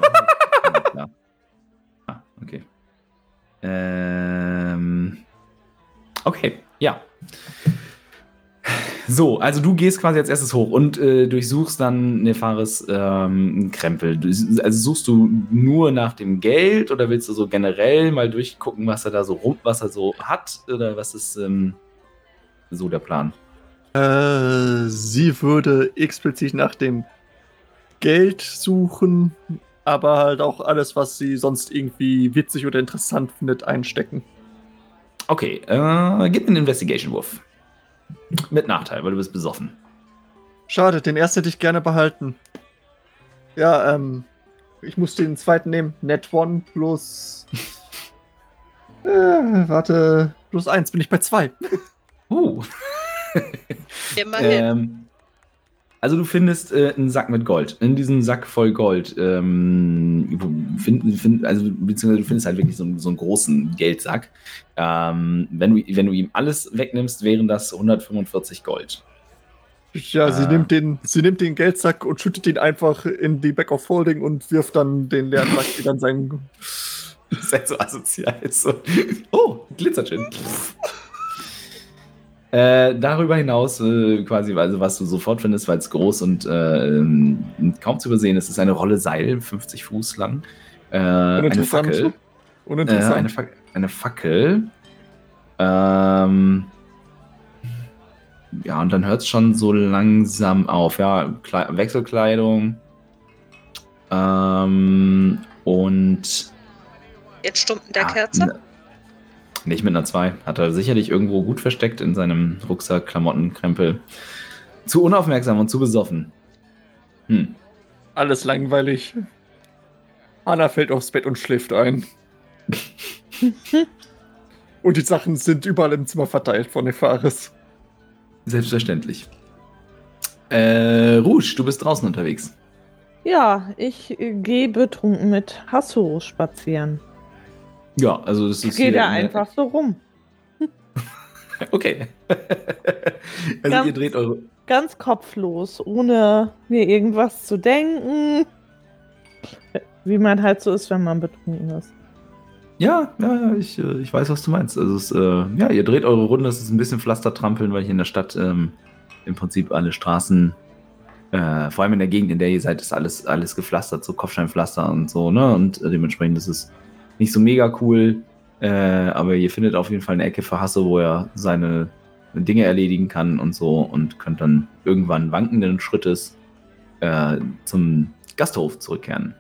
ja. Ah, okay. Ähm, okay, ja. So, also du gehst quasi als erstes hoch und äh, durchsuchst dann Nefaris ähm, Krempel. Also suchst du nur nach dem Geld oder willst du so generell mal durchgucken, was er da so rum, was er so hat? Oder was ist ähm, so der Plan? Äh, sie würde explizit nach dem Geld suchen, aber halt auch alles, was sie sonst irgendwie witzig oder interessant findet, einstecken. Okay, äh, gib mir einen Investigation-Wurf. Mit Nachteil, weil du bist besoffen. Schade, den ersten hätte ich gerne behalten. Ja, ähm, ich muss den zweiten nehmen. Net One plus. äh, warte, plus eins, bin ich bei zwei. Uh. Immerhin. ähm, also du findest äh, einen Sack mit Gold. In diesem Sack voll Gold. Ähm, find, find, also, beziehungsweise du findest halt wirklich so, einen- so einen großen Geldsack. Ähm, wenn, du, wenn du ihm alles wegnimmst, wären das 145 Gold. Ja, sie, Ah. nimmt den, sie nimmt den Geldsack und schüttet ihn einfach in die Back of Holding und wirft dann den leeren Sack wieder in seinen. Das ist halt so asozial. So. Oh, Glitzerchin. Äh, darüber hinaus, äh, quasi, also was du sofort findest, weil es groß und äh, ähm, kaum zu übersehen ist, ist eine Rolle Seil, 50 Fuß lang. Äh, eine Uninteressant. Fackel. Äh, eine, Fac eine Fackel. Ähm, ja, und dann hört es schon so langsam auf. Ja, Kle Wechselkleidung. Ähm, und Jetzt Stunden der ja, Kerze. Nicht mit einer 2. Hat er sicherlich irgendwo gut versteckt in seinem Rucksack, Klamotten, Krempel. Zu unaufmerksam und zu besoffen. Hm. Alles langweilig. Anna fällt aufs Bett und schläft ein. und die Sachen sind überall im Zimmer verteilt von Nefaris. Selbstverständlich. Äh, Rouge, du bist draußen unterwegs. Ja, ich äh, gehe betrunken mit Hasso spazieren. Ja, also das Ich ist. gehe hier da einfach so rum. Okay. also Ganz- ihr dreht eure. Ganz kopflos, ohne mir irgendwas zu denken. Wie man halt so ist, wenn man betrunken ist. Ja, ja, ja, ich, äh, ich weiß, was du meinst. Also es, äh, ja, ihr dreht eure Runde, es ist ein bisschen Pflastertrampeln, weil hier in der Stadt ähm, im Prinzip alle Straßen, äh, vor allem in der Gegend, in der ihr seid, ist alles, alles gepflastert, so Kopfsteinpflaster und so, ne? Und äh, dementsprechend ist es nicht so mega cool. Äh, aber ihr findet auf jeden Fall eine Ecke für Hasse, wo er seine Dinge erledigen kann und so und könnt dann irgendwann wankenden Schrittes äh, zum Gasthof zurückkehren.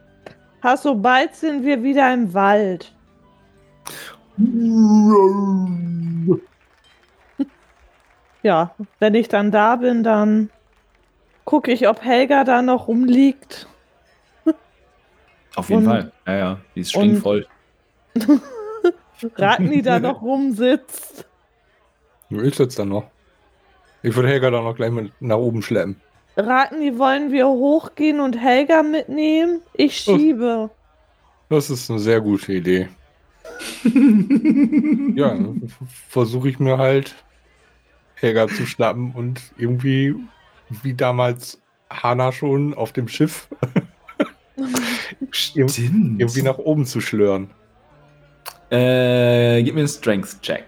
Hasso, bald sind wir wieder im Wald. Ja, wenn ich dann da bin, dann gucke ich, ob Helga da noch rumliegt. Auf jeden Und- Fall. Ja, ja, die ist und- stinkvoll. Ragni da noch rumsitzt. Ich sitze da noch. Ich würde Helga dann noch gleich mit nach oben schleppen. Ragni, wollen wir hochgehen und Helga mitnehmen? Ich schiebe. Das ist eine sehr gute Idee. Ja, versuche ich mir halt Helga zu schnappen und irgendwie, wie damals Hana schon auf dem Schiff, irgendwie nach oben zu schlören. Äh, gib mir einen Strength-Check.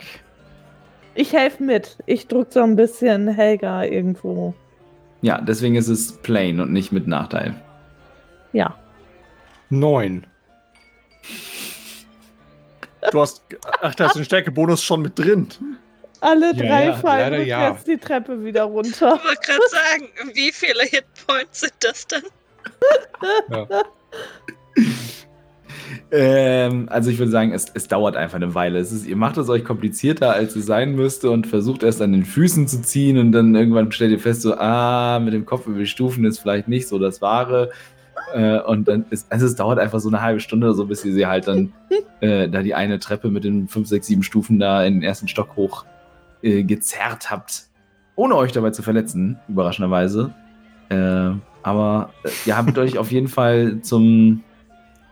Ich helfe mit. Ich drück so ein bisschen Helga irgendwo. Ja, deswegen ist es plain und nicht mit Nachteil. Ja. Neun. Du hast. Ach, da ist ein Stärkebonus schon mit drin. Alle Ja, drei ja, fallen leider ja. rückwärts die Treppe wieder runter. Ich wollte gerade sagen, wie viele Hitpoints sind das denn? Ja. ähm, also ich würde sagen, es, es dauert einfach eine Weile. Es ist, ihr macht es euch komplizierter, als es sein müsste und versucht erst an den Füßen zu ziehen und dann irgendwann stellt ihr fest, so, ah, mit dem Kopf über die Stufen ist vielleicht nicht so das Wahre. Äh, und dann ist, also es dauert einfach so eine halbe Stunde oder so, bis ihr sie halt dann äh, da die eine Treppe mit den 5, 6, 7 Stufen da in den ersten Stock hoch äh, gezerrt habt. Ohne euch dabei zu verletzen, überraschenderweise. Äh, aber äh, ihr habt euch auf jeden Fall zum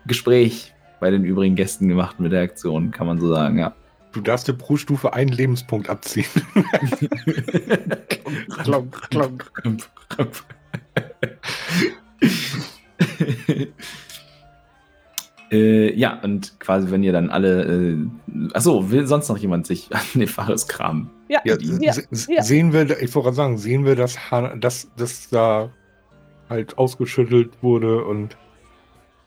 Gespräch bei den übrigen Gästen gemacht mit der Aktion, kann man so sagen, ja. Du darfst dir pro Stufe einen Lebenspunkt abziehen. klonk, klonk. äh, ja, und quasi, wenn ihr dann alle. Äh, achso, will sonst noch jemand sich an den Fares kramen? Ja, Ja, ja, ja. Sehen wir, ich wollte gerade sagen, sehen wir, dass, dass, dass da halt ausgeschüttelt wurde und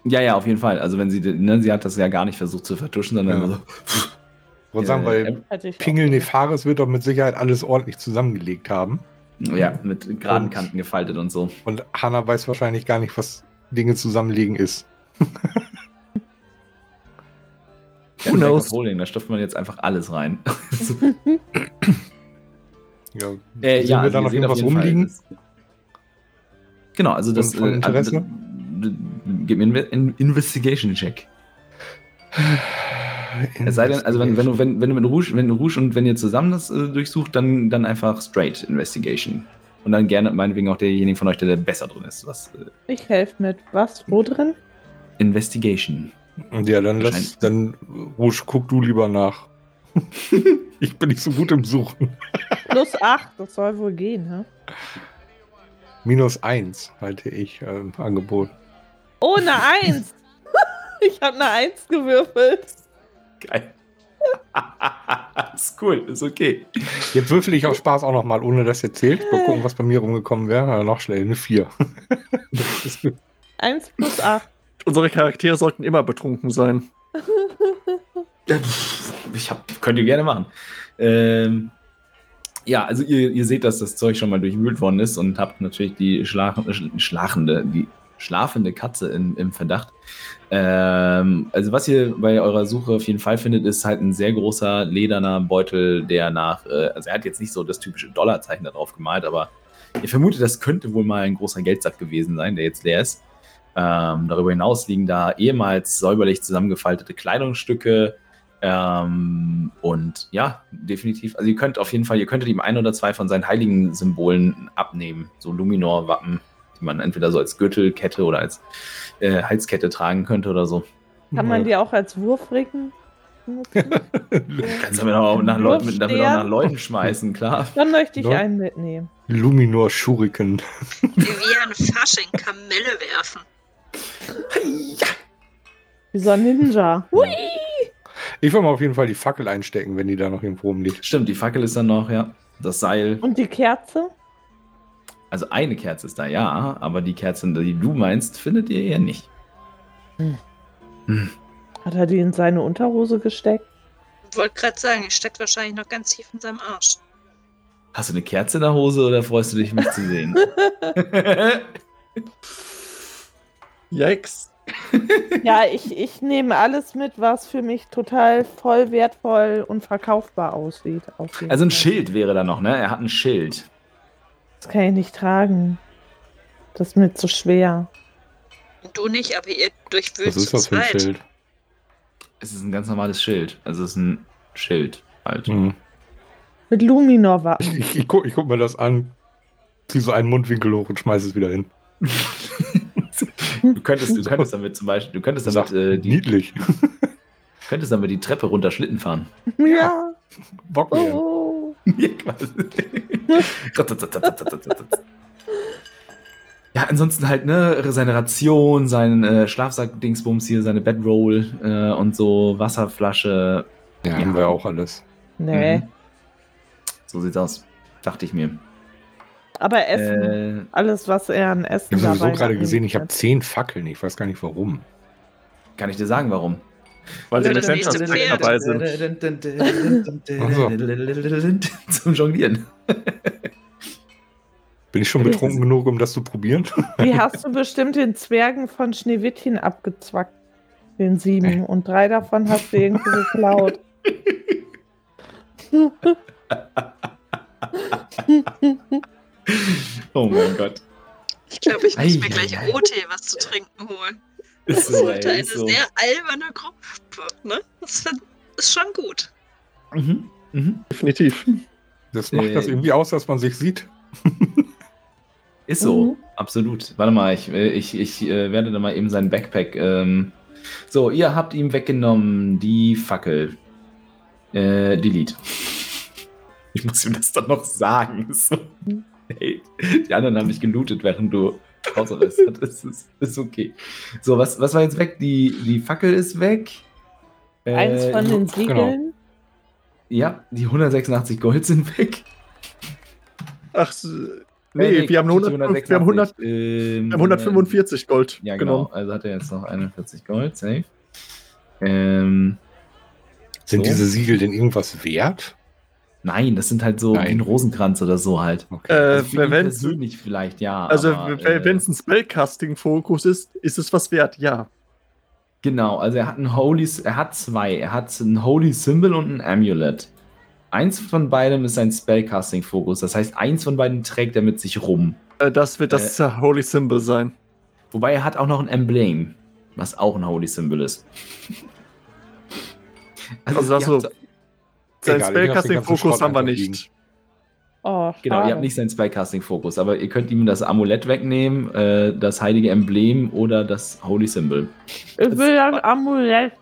Ja, ja, auf jeden Fall. Also, wenn sie. Ne, sie hat das ja gar nicht versucht zu vertuschen, sondern Ja. so. wollte sagen, weil ich Pingel. Nefaris wird doch mit Sicherheit alles ordentlich zusammengelegt haben. Ja, mit geraden Kanten gefaltet und so. Und Hannah weiß wahrscheinlich gar nicht, was Dinge zusammenlegen ist. Ja, Who knows? Holding, da stopft man jetzt einfach alles rein. Ja, äh, sehen ja, wir da also noch irgendwas jeden Fall, rumliegen? Genau, also das. Äh, Gib mir einen Investigation-Check. Es sei denn, also wenn, wenn, du, wenn, wenn du mit Rouge, wenn Rouge und wenn ihr zusammen das äh, durchsucht, dann, dann einfach straight Investigation. Und dann gerne meinetwegen auch derjenige von euch, der, der besser drin ist. Was äh, Ich helfe mit. Was? Wo drin? Investigation. Und ja, dann lass, dann Rouge, guck du lieber nach. ich bin nicht so gut im Suchen. Plus 8, das soll wohl gehen, hä? Minus eins halte ich äh, im Angebot. Oh, eine 1! ich habe eine 1 gewürfelt. Geil. ist cool, ist okay. Jetzt würfel ich aus Spaß auch noch mal, ohne dass ihr zählt. Mal gucken, was bei mir rumgekommen wäre. Ja, noch schnell, eine 4. das ist 1 plus 8. Unsere Charaktere sollten immer betrunken sein. Ich hab, könnt ihr gerne machen. Ähm, ja, also ihr, ihr seht, dass das Zeug schon mal durchwühlt worden ist und habt natürlich die schlach, sch- schlachende, die schlafende Katze in, im Verdacht. Ähm, also was ihr bei eurer Suche auf jeden Fall findet, ist halt ein sehr großer lederner Beutel, der nach, äh, also er hat jetzt nicht so das typische Dollarzeichen da drauf gemalt, aber ihr vermutet, das könnte wohl mal ein großer Geldsack gewesen sein, der jetzt leer ist. Ähm, darüber hinaus liegen da ehemals säuberlich zusammengefaltete Kleidungsstücke, ähm, und ja, definitiv. Also ihr könnt auf jeden Fall, ihr könntet ihm ein oder zwei von seinen heiligen Symbolen abnehmen. So Luminor-Wappen, die man entweder so als Gürtelkette oder als äh, Halskette tragen könnte oder so. Kann man die auch als Wurfring benutzen? Kannst du damit auch nach, Leuten, mit, damit auch nach? Leuten schmeißen, klar. Dann möchte ich Ne? einen mitnehmen. Luminor Shuriken. Wie an Fasching Kamelle werfen. Wie so ein Ninja. Hui! Ich will mal auf jeden Fall die Fackel einstecken, wenn die da noch irgendwo rumliegt. Stimmt, die Fackel ist dann noch, ja. Das Seil. Und die Kerze? Also eine Kerze ist da, ja, aber die Kerze, die du meinst, findet ihr eher nicht. Hat er die in seine Unterhose gesteckt? Wollte gerade sagen, er steckt wahrscheinlich noch ganz tief in seinem Arsch. Hast du eine Kerze in der Hose oder freust du dich, mich zu sehen? Yikes. Ja, ich, ich nehme alles mit, was für mich total voll wertvoll und verkaufbar aussieht. Auf jeden also ein Fall. Schild wäre da noch, ne? Er hat ein Schild. Das kann ich nicht tragen. Das ist mir zu schwer. Du nicht, aber ihr durchwühlt Was ist das für ein. Schild? Es ist ein ganz normales Schild. Also es ist ein Schild halt. Hm. Mit Luminor-Wappen. Ich, ich, guck, ich guck mir das an, zieh so einen Mundwinkel hoch und schmeiß es wieder hin. Du könntest, du könntest damit zum Beispiel, du könntest damit, Sag, äh, die, niedlich. könntest damit die Treppe runter Schlitten fahren. Ja. Bock mir. Oh. Ja, ansonsten halt, ne, seine Ration, sein äh, Schlafsack-Dingsbums hier, seine Bedroll äh, und so, Wasserflasche. Ja, Ja. haben wir auch alles. Nee. Mhm. So sieht's aus. Dachte ich mir. Aber Essen. Äh, Alles, was er an Essen Ich habe sowieso dabei gerade hat, gesehen, ich habe zehn Fackeln. Ich weiß gar nicht warum. kann ich dir sagen, warum? Weil nächste direkt Pferd. dabei sind. Zum Jonglieren. Bin ich schon betrunken genug, um das zu probieren? Die hast du bestimmt den Zwergen von Schneewittchen abgezwackt. Den sieben. Und drei davon hast du irgendwo geklaut. Oh mein Gott. Ich glaube, ich muss mir gleich ei, ei. O-Tee was zu trinken holen. Ist Das so, ey, eine ist so. sehr alberne Gruppe, ne? Das ist schon gut. Mhm. Mhm. Definitiv. Das macht Äh, das irgendwie aus, dass man sich sieht. Ist so, Mhm. absolut. Warte mal, ich, äh, ich, ich äh, werde da mal eben seinen Backpack. Ähm, so, ihr habt ihm weggenommen die Fackel. Äh, Delete. Ich muss ihm das dann noch sagen. So. Hey, die anderen haben mich gelootet, während du Hausarrest hattest. Ist, ist okay. So, was, was war jetzt weg? Die, die Fackel ist weg. Äh, Eins von den genau. Siegeln. Ja, die 186 Gold sind weg. Ach, nee, Äh, wir, haben nicht 100, wir, haben 100, ähm, wir haben 145 Gold Ja, genau. genommen. Also hat er jetzt noch 41 Gold, safe. Ähm, Sind so. diese Siegel denn irgendwas wert? Nein, das sind halt so Nein. wie ein Rosenkranz oder so halt. Okay. Äh, Also wenn persönlich vielleicht, ja. also, wenn äh, es ein Spellcasting-Fokus ist, ist es was wert, ja. Genau, also er hat ein Holy, er hat zwei. Er hat ein Holy Symbol und ein Amulet. Eins von beidem ist ein Spellcasting-Fokus. Das heißt, eins von beiden trägt er mit sich rum. Äh, Das wird das Holy Symbol sein. Wobei er hat auch noch ein Emblem, was auch ein Holy Symbol ist. Also, also habt- sein Spellcasting-Fokus haben wir nicht. Oh, Genau, ihr habt nicht seinen Spellcasting-Fokus, aber ihr könnt ihm das Amulett wegnehmen, äh, das heilige Emblem oder das Holy Symbol. Ich will das Amulett.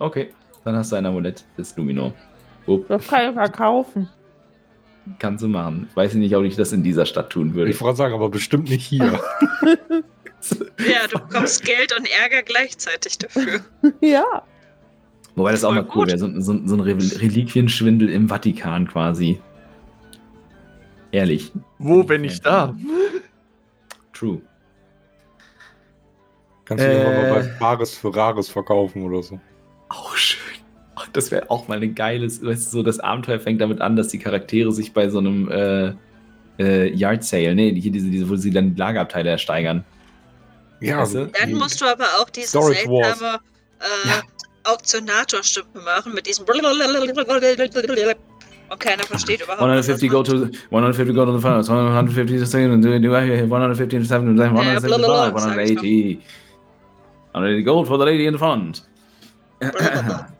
Okay, dann hast du ein Amulett des Lumino. Upp, Das kann ich verkaufen. kannst du machen. Weiß ich nicht, ob ich das in dieser Stadt tun würde. Ich wollte sagen, aber bestimmt nicht hier. Ja, du bekommst Geld und Ärger gleichzeitig dafür. ja. Wobei das auch mal cool wäre, so, so, so ein Re Reliquienschwindel im Vatikan quasi. Ehrlich. Wo, wenn nicht da? True. Kannst du Äh. irgendwann mal bei Bares für Rares verkaufen oder so. Auch schön. Oh, Das wäre auch mal ein geiles, weißt du, so das Abenteuer fängt damit an, dass die Charaktere sich bei so einem äh, äh, Yard Sale, nee, hier diese, diese, wo sie dann Lagerabteile ersteigern. Ja, Weißt du? Dann musst du aber auch diese Storage Wars. seltsame äh, Ja. Auktionator-Stimme machen mit diesem und keiner versteht überhaupt 150 go to 150 go to the finals, 150 to second, and do- do I hear 150 to seven, and then 175, blablabla, sag ich 180. 180 gold for the lady in the front.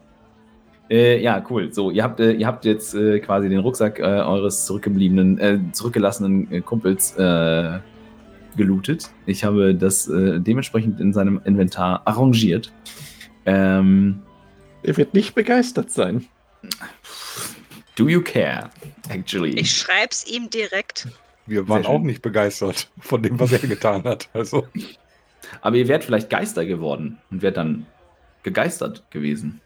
Äh, ja, cool. So, ihr habt, äh, ihr habt jetzt äh, quasi den Rucksack äh, eures zurückgebliebenen, äh, zurückgelassenen äh, Kumpels äh, gelootet. Ich habe das äh, dementsprechend in seinem Inventar arrangiert. Ähm, Er wird nicht begeistert sein. do you care, actually? Ich schreib's ihm direkt. wir waren auch nicht begeistert von dem, was er getan hat. Also, Aber ihr wärt vielleicht Geister geworden und wärt dann gegeistert gewesen.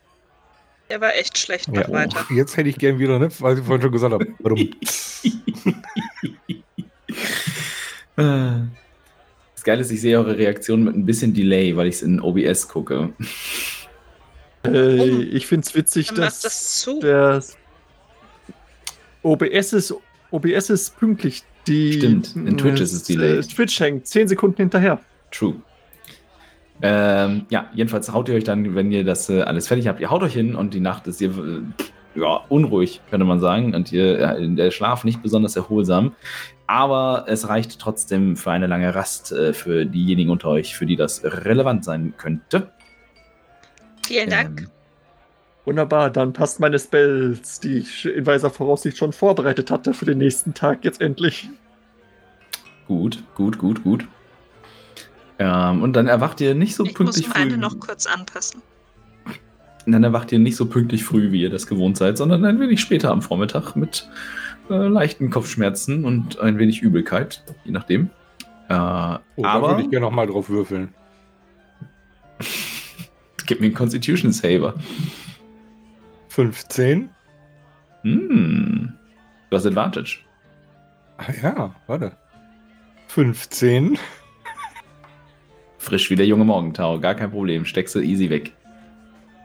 Der war echt schlecht. Ja, weiter. jetzt hätte ich gern wieder, ne, weil ich vorhin schon gesagt habe. Warum? Das Geile ist, ich sehe eure Reaktion mit ein bisschen Delay, weil ich es in OBS gucke. Äh, ich finde es witzig, Dann dass das zu. der OBS ist, OBS ist pünktlich. Die, Stimmt, in Twitch ist es delayed. äh, Twitch hängt 10 Sekunden hinterher. True. Ähm, ja, jedenfalls haut ihr euch dann, wenn ihr das äh, alles fertig habt, ihr haut euch hin und die Nacht ist ihr äh, ja, unruhig, könnte man sagen. Und ihr, äh, der Schlaf nicht besonders erholsam. Aber es reicht trotzdem für eine lange Rast äh, für diejenigen unter euch, für die das relevant sein könnte. Vielen Dank. Ähm, Wunderbar, dann passt meine Spells, die ich in weiser Voraussicht schon vorbereitet hatte für den nächsten Tag jetzt endlich. gut, gut, gut, gut. Ähm, und dann erwacht ihr nicht so Ich muss pünktlich meine früh. noch kurz anpassen. Dann erwacht ihr nicht so pünktlich früh, wie ihr das gewohnt seid, sondern ein wenig später am Vormittag mit äh, leichten Kopfschmerzen und ein wenig Übelkeit, je nachdem. Äh, Oh, da aber würde ich gerne noch mal drauf würfeln. Gib mir einen Constitution Saver. 15. Hm. Du hast Advantage. Ah, ja, warte. 15. Frisch wie der junge Morgentau, gar kein Problem. Steckst du easy weg.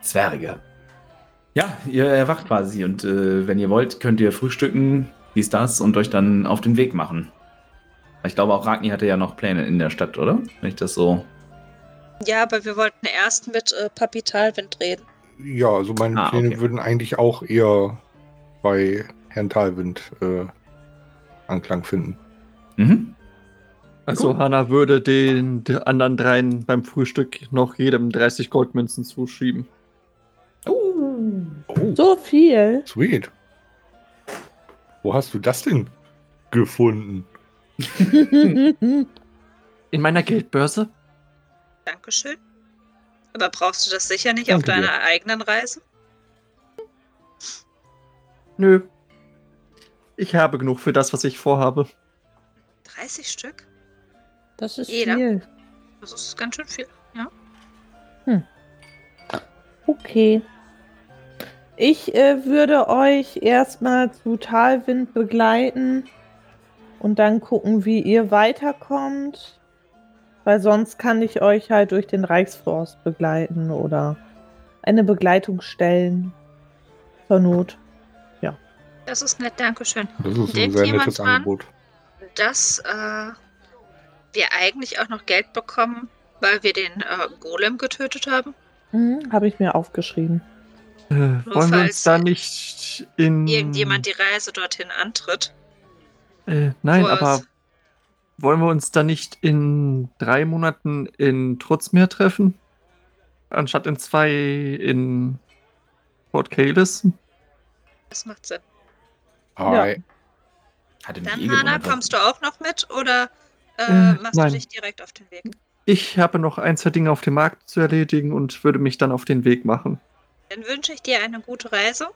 Zwerge. Ja, ihr erwacht quasi und äh, wenn ihr wollt, könnt ihr frühstücken, dies, das und euch dann auf den Weg machen. Ich glaube, auch Ragni hatte ja noch Pläne in der Stadt, oder? Wenn ich das so. Ja, aber wir wollten erst mit äh, Papi Talwind reden. Ja, also meine Ah, Pläne okay. würden eigentlich auch eher bei Herrn Talwind äh, Anklang finden. Mhm. Also Cool. Hanna würde den, den anderen dreien beim Frühstück noch jedem 30 Goldmünzen zuschieben. Oh. So viel. Sweet. Wo hast du das denn gefunden? In meiner Geldbörse? Dankeschön. Aber brauchst du das sicher nicht auf Danke dir. deiner eigenen Reise? Nö. Ich habe genug für das, was ich vorhabe. 30 Stück? Das ist Jeder? viel. Das ist ganz schön viel. Ja. Okay. Ich äh, würde euch erstmal zu Talwind begleiten und dann gucken, wie ihr weiterkommt. Weil sonst kann ich euch halt durch den Reichsforst begleiten oder eine Begleitung stellen. Zur Not. Das ist nett, Dankeschön. Das ist ein Denkt sehr jemand nettes dran? Angebot. Dass äh, wir eigentlich auch noch Geld bekommen, weil wir den äh, Golem getötet haben. Mhm, Habe ich mir aufgeschrieben. Äh, wollen wir uns da nicht in. Irgendjemand die Reise dorthin antritt. Äh, nein, aber es- wollen wir uns da nicht in drei Monaten in Trutzmeer treffen? Anstatt in zwei in Port Kalis? Das macht Sinn. Hi. Hatte mich Dann, eh Hanna, kommst du auch noch mit oder äh, Äh, machst nein. du dich direkt auf den Weg? Ich habe noch ein, zwei Dinge auf dem Markt zu erledigen und würde mich dann auf den Weg machen. Dann wünsche ich dir eine gute Reise.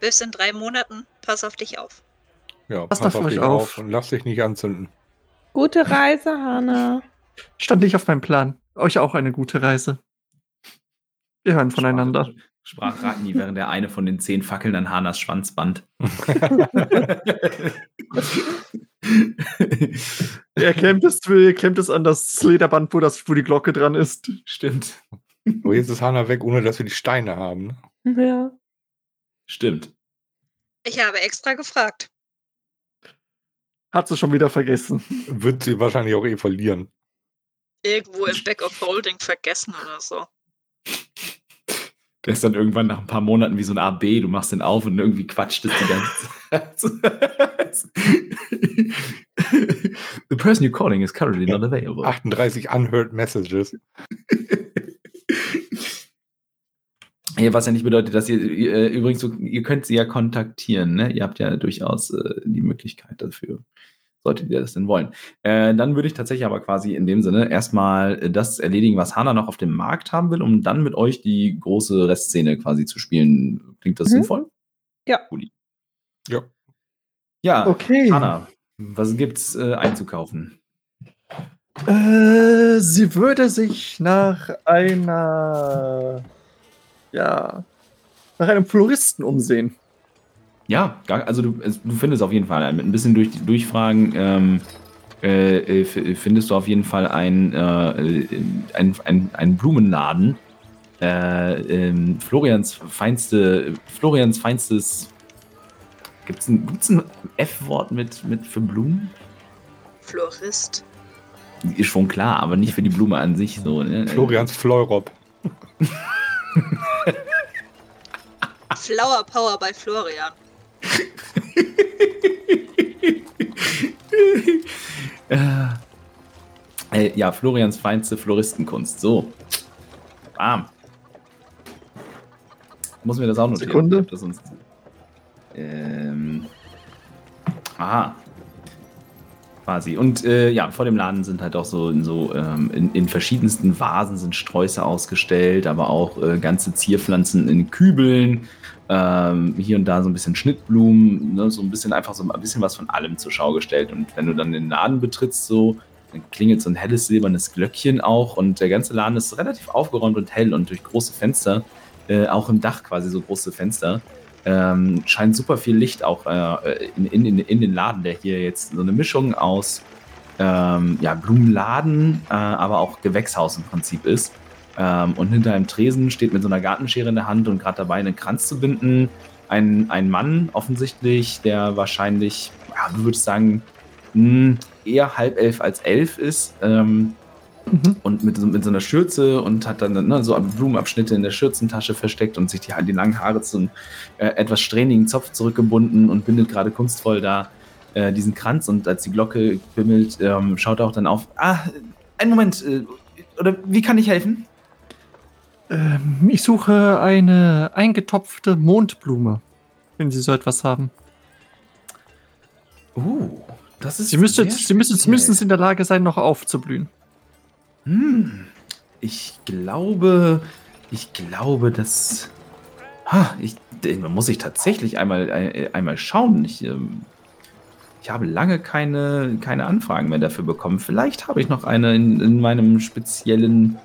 Bis in drei Monaten. Pass auf dich auf. Ja, Passt pass auf auf euch dich auf. auf und lass dich nicht anzünden. Gute Reise, Hanna. Stand nicht auf meinem Plan. Euch auch eine gute Reise. Wir hören voneinander. Sprach, sprach Ragni, während der eine von den zehn Fackeln an Hanas Schwanz band. Er klemmt es, er klemmt es an das Lederband, wo, das, wo die Glocke dran ist. Stimmt. Aber jetzt ist Hanna weg, ohne dass wir die Steine haben. Ja. Stimmt. Ich habe extra gefragt. Hat sie schon wieder vergessen. Wird sie wahrscheinlich auch eh verlieren. Irgendwo im Back of Holding vergessen oder so. Der ist dann irgendwann nach ein paar Monaten wie so ein AB, du machst den auf und irgendwie quatscht es die ganze Zeit. The person you're calling is currently not available. 38 unheard messages. Ja, was ja nicht bedeutet, dass ihr äh, übrigens, ihr könnt sie ja kontaktieren, ne? Ihr habt ja durchaus äh, die Möglichkeit dafür. Solltet ihr das denn wollen. Äh, dann würde ich tatsächlich aber quasi in dem Sinne erstmal äh, das erledigen, was Hanna noch auf dem Markt haben will, um dann mit euch die große Restszene quasi zu spielen. Klingt das Mhm. sinnvoll? Ja. Gudi. Ja. Ja, Okay. Hanna, was gibt's äh, einzukaufen? Äh, sie würde sich nach einer. Ja. Nach einem Floristen umsehen. Ja, also du, du findest auf jeden Fall mit ein bisschen durch, Durchfragen ähm, äh, äh, findest du auf jeden Fall ein, äh, ein, ein, ein Blumenladen. Äh, ähm, Florians feinste, Florians feinstes. Gibt es ein, gibt's ein F-Wort mit, mit für Blumen? Florist. Ist schon klar, aber nicht für die Blume an sich so. Ne? Florians Fleurop. Flower Power bei Florian. Äh, äh, ja, Florians feinste Floristenkunst. So. Bam. Muss mir das auch notieren. Sekunde. Das sonst, ähm, aha. Quasi. Und äh, ja, vor dem Laden sind halt auch so, in, so ähm, in, in verschiedensten Vasen sind Sträuße ausgestellt, aber auch äh, ganze Zierpflanzen in Kübeln. Ähm, hier und da so ein bisschen Schnittblumen, ne, so ein bisschen einfach so ein bisschen was von allem zur Schau gestellt. Und wenn du dann den Laden betrittst, so, dann klingelt so ein helles silbernes Glöckchen auch und der ganze Laden ist relativ aufgeräumt und hell und durch große Fenster, äh, auch im Dach quasi so große Fenster, ähm, scheint super viel Licht auch äh, in, in, in, den Laden, der hier jetzt so eine Mischung aus ähm, ja, Blumenladen, äh, aber auch Gewächshaus im Prinzip ist. Ähm, und hinter einem Tresen steht mit so einer Gartenschere in der Hand und gerade dabei, einen Kranz zu binden. Ein, ein Mann offensichtlich, der wahrscheinlich, ja, du würdest sagen, mh, eher halb elf als elf ist. Ähm, Mhm. und mit, so- mit so einer Schürze und hat dann ne, so Blumenabschnitte in der Schürzentasche versteckt und sich die, die langen Haare zu einem äh, etwas strähnigen Zopf zurückgebunden und bindet gerade kunstvoll da äh, diesen Kranz und als die Glocke bimmelt, ähm, schaut er auch dann auf. Ah, einen Moment, äh, oder wie kann ich helfen? Ähm, ich suche eine eingetopfte Mondblume, wenn Sie so etwas haben. Uh, das ist Sie müsste, Sie müsste zumindest in der Lage sein, noch aufzublühen. Hm, ich glaube, ich glaube, dass. Ha, ich, man muss ich tatsächlich einmal, äh, einmal schauen. Ich, ähm, ich habe lange keine, keine Anfragen mehr dafür bekommen. Vielleicht habe ich noch eine in, in meinem speziellen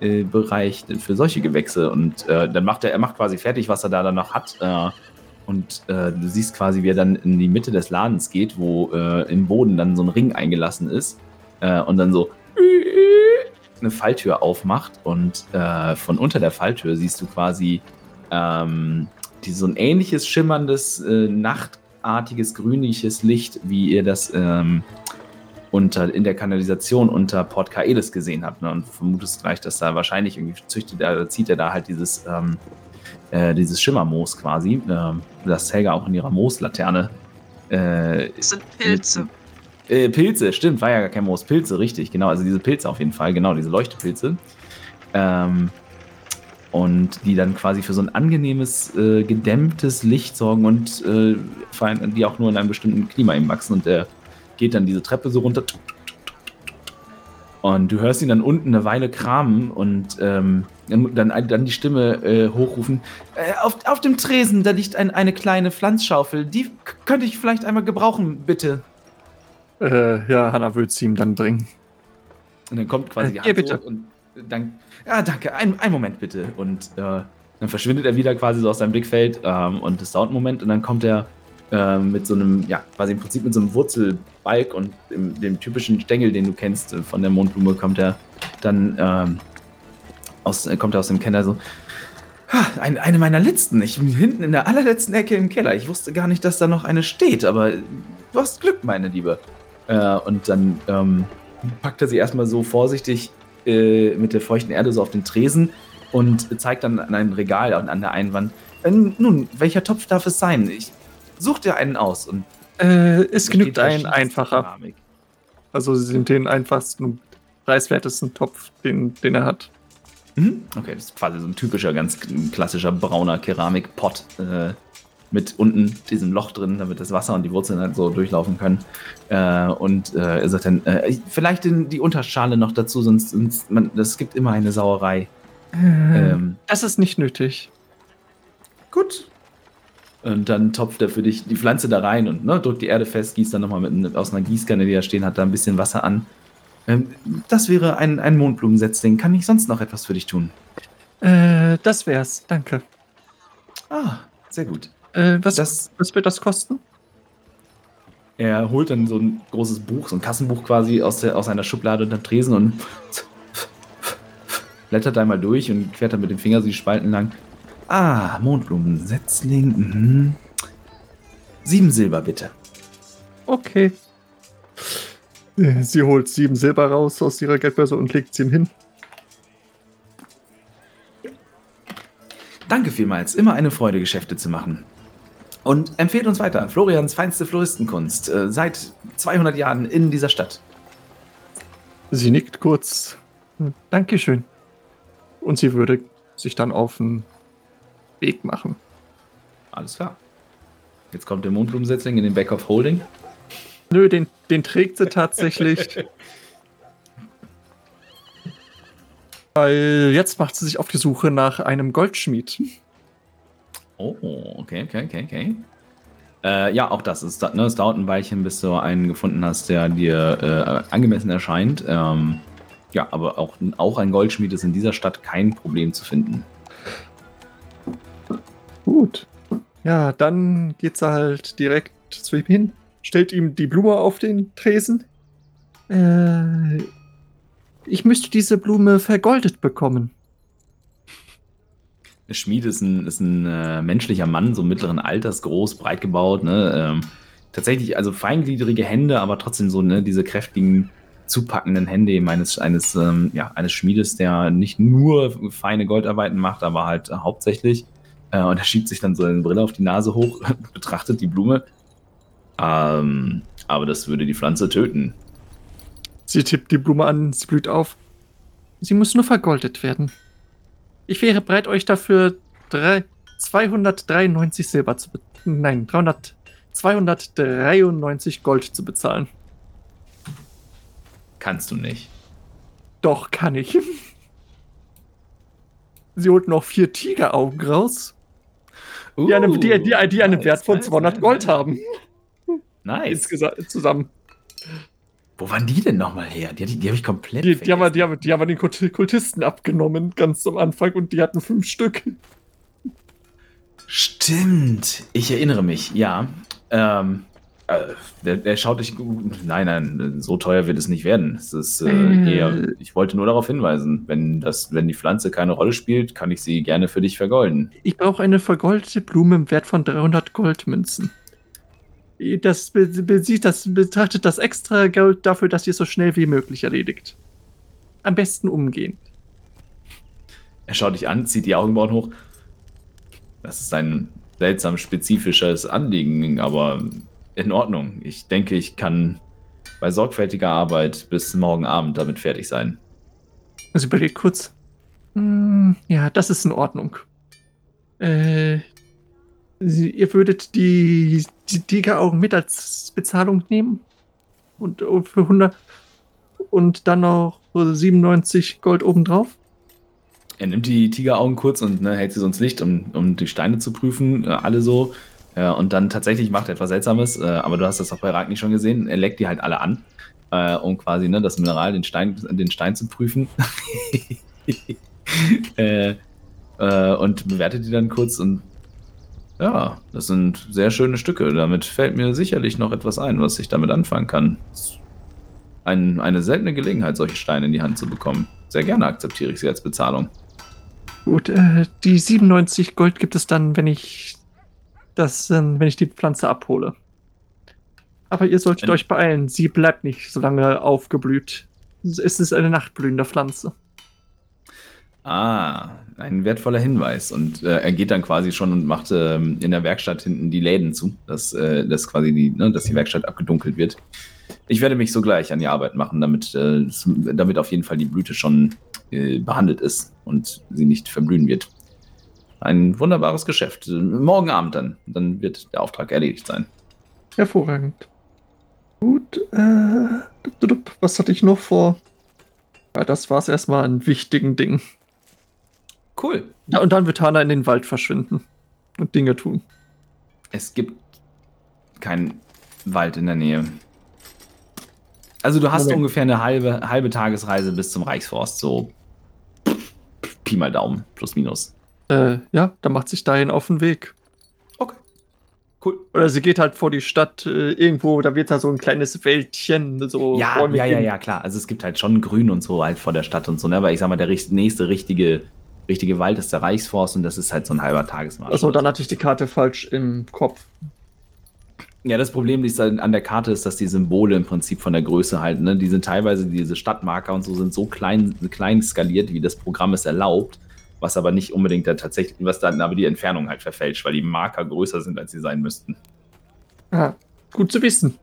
äh, Bereich für solche Gewächse. Und äh, dann macht er, er macht quasi fertig, was er da dann noch hat. Äh, und äh, du siehst quasi, wie er dann in die Mitte des Ladens geht, wo äh, im Boden dann so ein Ring eingelassen ist. Und dann so eine Falltür aufmacht und von unter der Falltür siehst du quasi ähm, die, so ein ähnliches schimmerndes, nachtartiges, grünliches Licht, wie ihr das ähm, unter, in der Kanalisation unter Port Kaelis gesehen habt. Ne? Und vermutest gleich, dass da wahrscheinlich irgendwie züchtet er, zieht er da halt dieses, ähm, äh, dieses Schimmermoos quasi, ähm, das Helga auch in ihrer Mooslaterne äh, Das sind Pilze. äh, Pilze, stimmt, war ja gar kein Moos. Pilze, richtig, genau. Also diese Pilze auf jeden Fall, genau, diese Leuchtepilze. Ähm, und die dann quasi für so ein angenehmes, äh, gedämmtes Licht sorgen und äh, vor allem die auch nur in einem bestimmten Klima eben wachsen. Und der geht dann diese Treppe so runter. Und du hörst ihn dann unten eine Weile kramen und ähm, dann, dann die Stimme äh, hochrufen. Äh, auf, auf dem Tresen, da liegt ein, eine kleine Pflanzschaufel. Die könnte ich vielleicht einmal gebrauchen, bitte. Äh, ja, Hannah würde sie ihm dann bringen. Und dann kommt quasi die Äh, Hand bitte. und dann, ja, danke, ein, ein Moment bitte. Und äh, dann verschwindet er wieder quasi so aus seinem Blickfeld ähm, und es dauert einen Moment und dann kommt er äh, mit so einem, ja, quasi im Prinzip mit so einem Wurzelbalg und dem, dem typischen Stängel, den du kennst äh, von der Mondblume, kommt er dann ähm, aus, äh, kommt er aus dem Keller so. "Ha, Eine, eine meiner letzten. Ich bin hinten in der allerletzten Ecke im Keller. Ich wusste gar nicht, dass da noch eine steht, aber du hast Glück, meine Liebe. Äh, und dann ähm, packt er sie erstmal so vorsichtig äh, mit der feuchten Erde so auf den Tresen und zeigt dann an ein Regal an, an der Einwand. Äh, nun, welcher Topf darf es sein? Ich such dir einen aus. Und Äh, es genügt ein einfacher. Keramik. Also sie sind den einfachsten und preiswertesten Topf, den, den er hat. Mhm. Okay, das ist quasi so ein typischer, ganz klassischer brauner Keramikpott äh, mit unten diesem Loch drin, damit das Wasser und die Wurzeln halt so durchlaufen können. Äh, und äh, er sagt dann, äh, vielleicht den, die Unterschale noch dazu, sonst, sonst man, das gibt immer eine Sauerei. Ähm, Das ist nicht nötig. Gut. Und dann topft er für dich die Pflanze da rein und ne, drückt die Erde fest, gießt dann nochmal mit, aus einer Gießkanne, die da stehen hat, da ein bisschen Wasser an. Ähm, das wäre ein, ein Mondblumensetzling. Kann ich sonst noch etwas für dich tun? Äh, das wär's. Danke. Ah, sehr gut. Äh, was, Das, was wird das kosten? er holt dann so ein großes Buch, so ein Kassenbuch quasi aus, der, aus einer Schublade unterm Tresen und blättert einmal durch und quert dann mit dem Finger so die Spalten lang. Ah, Mondblumensetzling. Mhm. Sieben Silber bitte. Okay. Äh, Sie holt sieben Silber raus aus ihrer Geldbörse und legt sie ihm hin. Danke vielmals. Immer eine Freude, Geschäfte zu machen. Und empfehlt uns weiter. Florians feinste Floristenkunst. Äh, seit 200 Jahren in dieser Stadt. Sie nickt kurz. Hm, Dankeschön. Und sie würde sich dann auf den Weg machen. Alles klar. Jetzt kommt der Mondblumensetzling in den Back of Holding. Nö, den, den trägt sie tatsächlich. Weil jetzt macht sie sich auf die Suche nach einem Goldschmied. Oh, okay, okay, okay, okay. Äh, ja, auch das ist, ne, es dauert ein Weilchen, bis du einen gefunden hast, der dir äh, angemessen erscheint. Ähm, ja, aber auch, auch ein Goldschmied ist in dieser Stadt kein Problem zu finden. Gut. Ja, dann geht sie halt direkt zu ihm hin, stellt ihm die Blume auf den Tresen. Äh, ich müsste diese Blume vergoldet bekommen. Schmied ist ein, ist ein äh, menschlicher Mann, so mittleren Alters, groß, breit gebaut, ne? Ähm, tatsächlich, also feingliedrige Hände, aber trotzdem so, ne, diese kräftigen zupackenden Hände eines, eines, ähm, ja, eines Schmiedes, der nicht nur feine Goldarbeiten macht, aber halt äh, hauptsächlich. Äh, und er schiebt sich dann so eine Brille auf die Nase hoch, betrachtet die Blume. Ähm, aber das würde die Pflanze töten. Sie tippt die Blume an, sie blüht auf. Sie muss nur vergoldet werden. Ich wäre bereit, euch dafür drei, 293 Silber zu bezahlen. Nein, 300, 293 Gold zu bezahlen. Kannst du nicht. Doch, kann ich. Sie holt noch vier Tigeraugen raus, die, eine, die, die, die einen nice, Wert von nice, 200 nice, Gold nice. haben. Nice. Insgesamt zusammen. Wo waren die denn nochmal her? Die, die, die habe ich komplett Die, die, haben wir, die, haben, die haben wir den Kult- Kultisten abgenommen, ganz am Anfang, und die hatten fünf Stück. Stimmt. Ich erinnere mich, ja. Ähm, äh, der, der schaut dich gut. Nein, nein, so teuer wird es nicht werden. Es ist äh, Äh. eher. Ich wollte nur darauf hinweisen, wenn, das, wenn die Pflanze keine Rolle spielt, kann ich sie gerne für dich vergolden. Ich brauche eine vergoldete Blume im Wert von 300 Goldmünzen. Das, besieht, das betrachtet das extra Geld dafür, dass ihr es so schnell wie möglich erledigt. Am besten umgehend. Er schaut dich an, zieht die Augenbrauen hoch. Das ist ein seltsam spezifisches Anliegen, aber in Ordnung. Ich denke, ich kann bei sorgfältiger Arbeit bis morgen Abend damit fertig sein. Also überlegt kurz. Hm, ja, das ist in Ordnung. Äh, Sie, ihr würdet die, die Tigeraugen mit als Bezahlung nehmen? Und äh, für 100 und dann noch so 97 Gold obendrauf? Er nimmt die Tigeraugen kurz und ne, hält sie so ins Licht, um, um die Steine zu prüfen, äh, alle so. Äh, und dann tatsächlich macht er etwas Seltsames, äh, aber du hast das auch bei Ragni schon gesehen. Er leckt die halt alle an, äh, um quasi ne, das Mineral, den Stein, den Stein zu prüfen. äh, äh, und bewertet die dann kurz und ja, das sind sehr schöne Stücke. Damit fällt mir sicherlich noch etwas ein, was ich damit anfangen kann. Ein, eine seltene Gelegenheit, solche Steine in die Hand zu bekommen. Sehr gerne akzeptiere ich sie als Bezahlung. Gut, äh, die 97 Gold gibt es dann, wenn ich das, ähm, wenn ich die Pflanze abhole. Aber ihr solltet Wenn- euch beeilen. Sie bleibt nicht so lange aufgeblüht. Es ist eine nachtblühende Pflanze. Ah, ein wertvoller Hinweis. Und äh, er geht dann quasi schon und macht ähm, in der Werkstatt hinten die Läden zu, dass, äh, dass quasi die, ne, dass die Werkstatt abgedunkelt wird. Ich werde mich sogleich an die Arbeit machen, damit, äh, damit auf jeden Fall die Blüte schon äh, behandelt ist und sie nicht verblühen wird. Ein wunderbares Geschäft. Morgen Abend dann. Dann wird der Auftrag erledigt sein. Hervorragend. Gut, äh, was hatte ich noch vor? Ja, das war's erstmal an wichtigen Dingen. Cool. Ja, und dann wird Hana in den Wald verschwinden und Dinge tun. Es gibt keinen Wald in der Nähe. Also du hast Moment. ungefähr eine halbe, halbe Tagesreise bis zum Reichsforst, so Pi mal Daumen, plus minus. Äh, ja, dann macht sich dahin auf den Weg. Okay. Cool. Oder sie geht halt vor die Stadt äh, irgendwo, da wird da so ein kleines Wäldchen, so Ja, ja, ja, ja, klar. Also es gibt halt schon Grün und so halt vor der Stadt und so, ne? Aber ich sag mal, der richt- nächste richtige, richtige Wald ist der Reichsforst und das ist halt so ein halber Tagesmarsch. Also dann hatte ich die Karte falsch im Kopf. Ja, das Problem ist dann an der Karte ist, dass die Symbole im Prinzip von der Größe halt, ne, die sind teilweise, diese Stadtmarker und so sind so klein, klein skaliert, wie das Programm es erlaubt, was aber nicht unbedingt der tatsächlich, was dann aber die Entfernung halt verfälscht, weil die Marker größer sind, als sie sein müssten. Ah, gut zu wissen.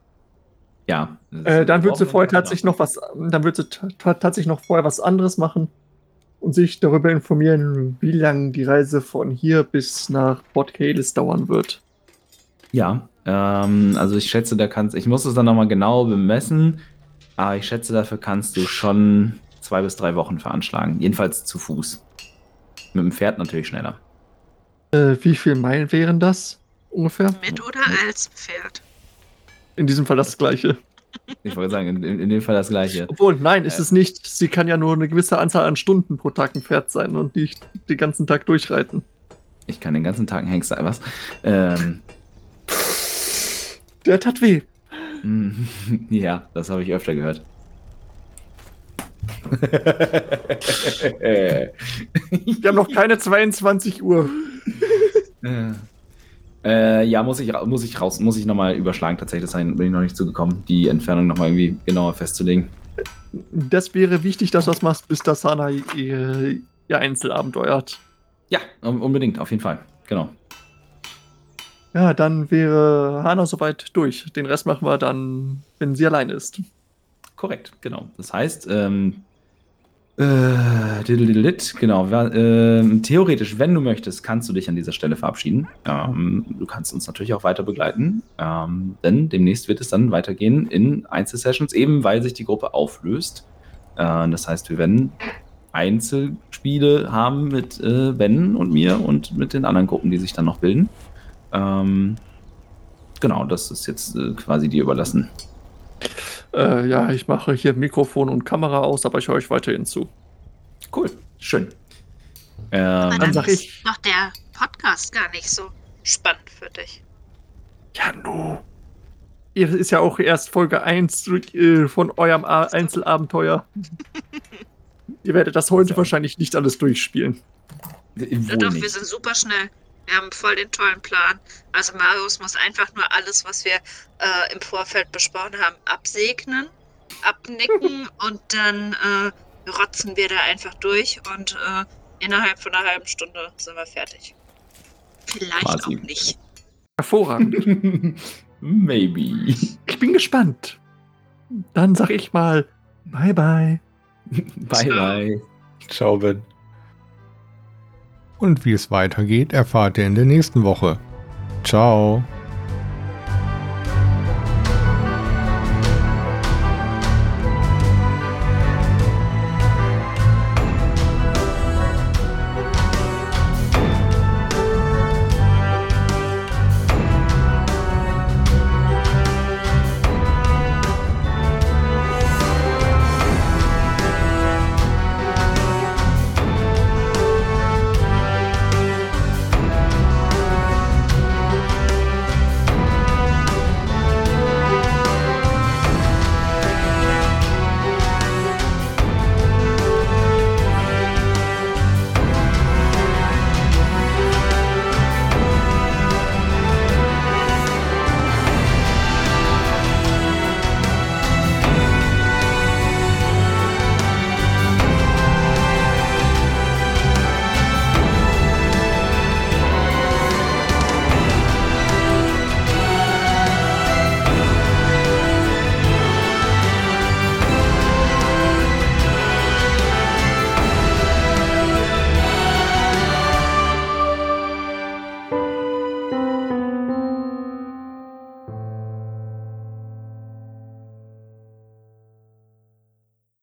Ja. Äh, dann wird sie vorher tatsächlich noch was, dann ta- ta- tatsächlich noch vorher was anderes machen und sich darüber informieren, wie lange die Reise von hier bis nach Port Kalis dauern wird. Ja, ähm, also ich schätze, da kannst, ich muss es dann nochmal genau bemessen, aber ich schätze, dafür kannst du schon zwei bis drei Wochen veranschlagen. Jedenfalls zu Fuß. Mit dem Pferd natürlich schneller. Äh, wie viele Meilen wären das ungefähr? Mit oder als Pferd? In diesem Fall das gleiche. Ich wollte sagen, in, in dem Fall das gleiche. Obwohl, nein, ist Äh. es nicht. Sie kann ja nur eine gewisse Anzahl an Stunden pro Tag ein Pferd sein und nicht den ganzen Tag durchreiten. Ich kann den ganzen Tag einen Hengst sein, was? Ähm, Der tat weh. ja, das habe ich öfter gehört. Wir haben noch keine 22 Uhr. äh, ja, muss ich, muss ich raus, muss ich nochmal überschlagen. Tatsächlich, das bin ich noch nicht zugekommen, die Entfernung nochmal irgendwie genauer festzulegen. Das wäre wichtig, dass du das machst, bis das Sana ihr, ihr Einzelabenteuer hat. Ja, un- unbedingt, auf jeden Fall. Genau. Ja, dann wäre Hana soweit durch. Den Rest machen wir dann, wenn sie alleine ist. Korrekt, genau. Das heißt, ähm, äh, genau. ähm, theoretisch, wenn du möchtest, kannst du dich an dieser Stelle verabschieden. Ähm, du kannst uns natürlich auch weiter begleiten, ähm, denn demnächst wird es dann weitergehen in Einzelsessions, eben weil sich die Gruppe auflöst. Äh, das heißt, wir werden Einzelspiele haben mit äh, Ben und mir und mit den anderen Gruppen, die sich dann noch bilden. Ähm, genau, das ist jetzt äh, quasi dir überlassen. Äh, ja, ich mache hier Mikrofon und Kamera aus, aber ich höre euch weiterhin zu. Cool, schön. Aber Ähm, dann dann sag ist ich- doch der Podcast gar nicht so spannend für dich. Ja, nu. Ihr ist ja auch erst Folge 1 äh, von eurem A Einzelabenteuer. Ihr werdet das heute wahrscheinlich nicht alles durchspielen. wohl Ja, doch, wir nicht. sind super schnell. Wir haben voll den tollen Plan. Also Marius muss einfach nur alles, was wir äh, im Vorfeld besprochen haben, absegnen, abnicken und dann äh, rotzen wir da einfach durch und äh, innerhalb von einer halben Stunde sind wir fertig. Vielleicht Quasi. auch nicht. Hervorragend. Maybe. ich bin gespannt. Dann sag ich mal bye bye. Bye, bye. Ciao, Ben. Und wie es weitergeht, erfahrt ihr in der nächsten Woche. Ciao.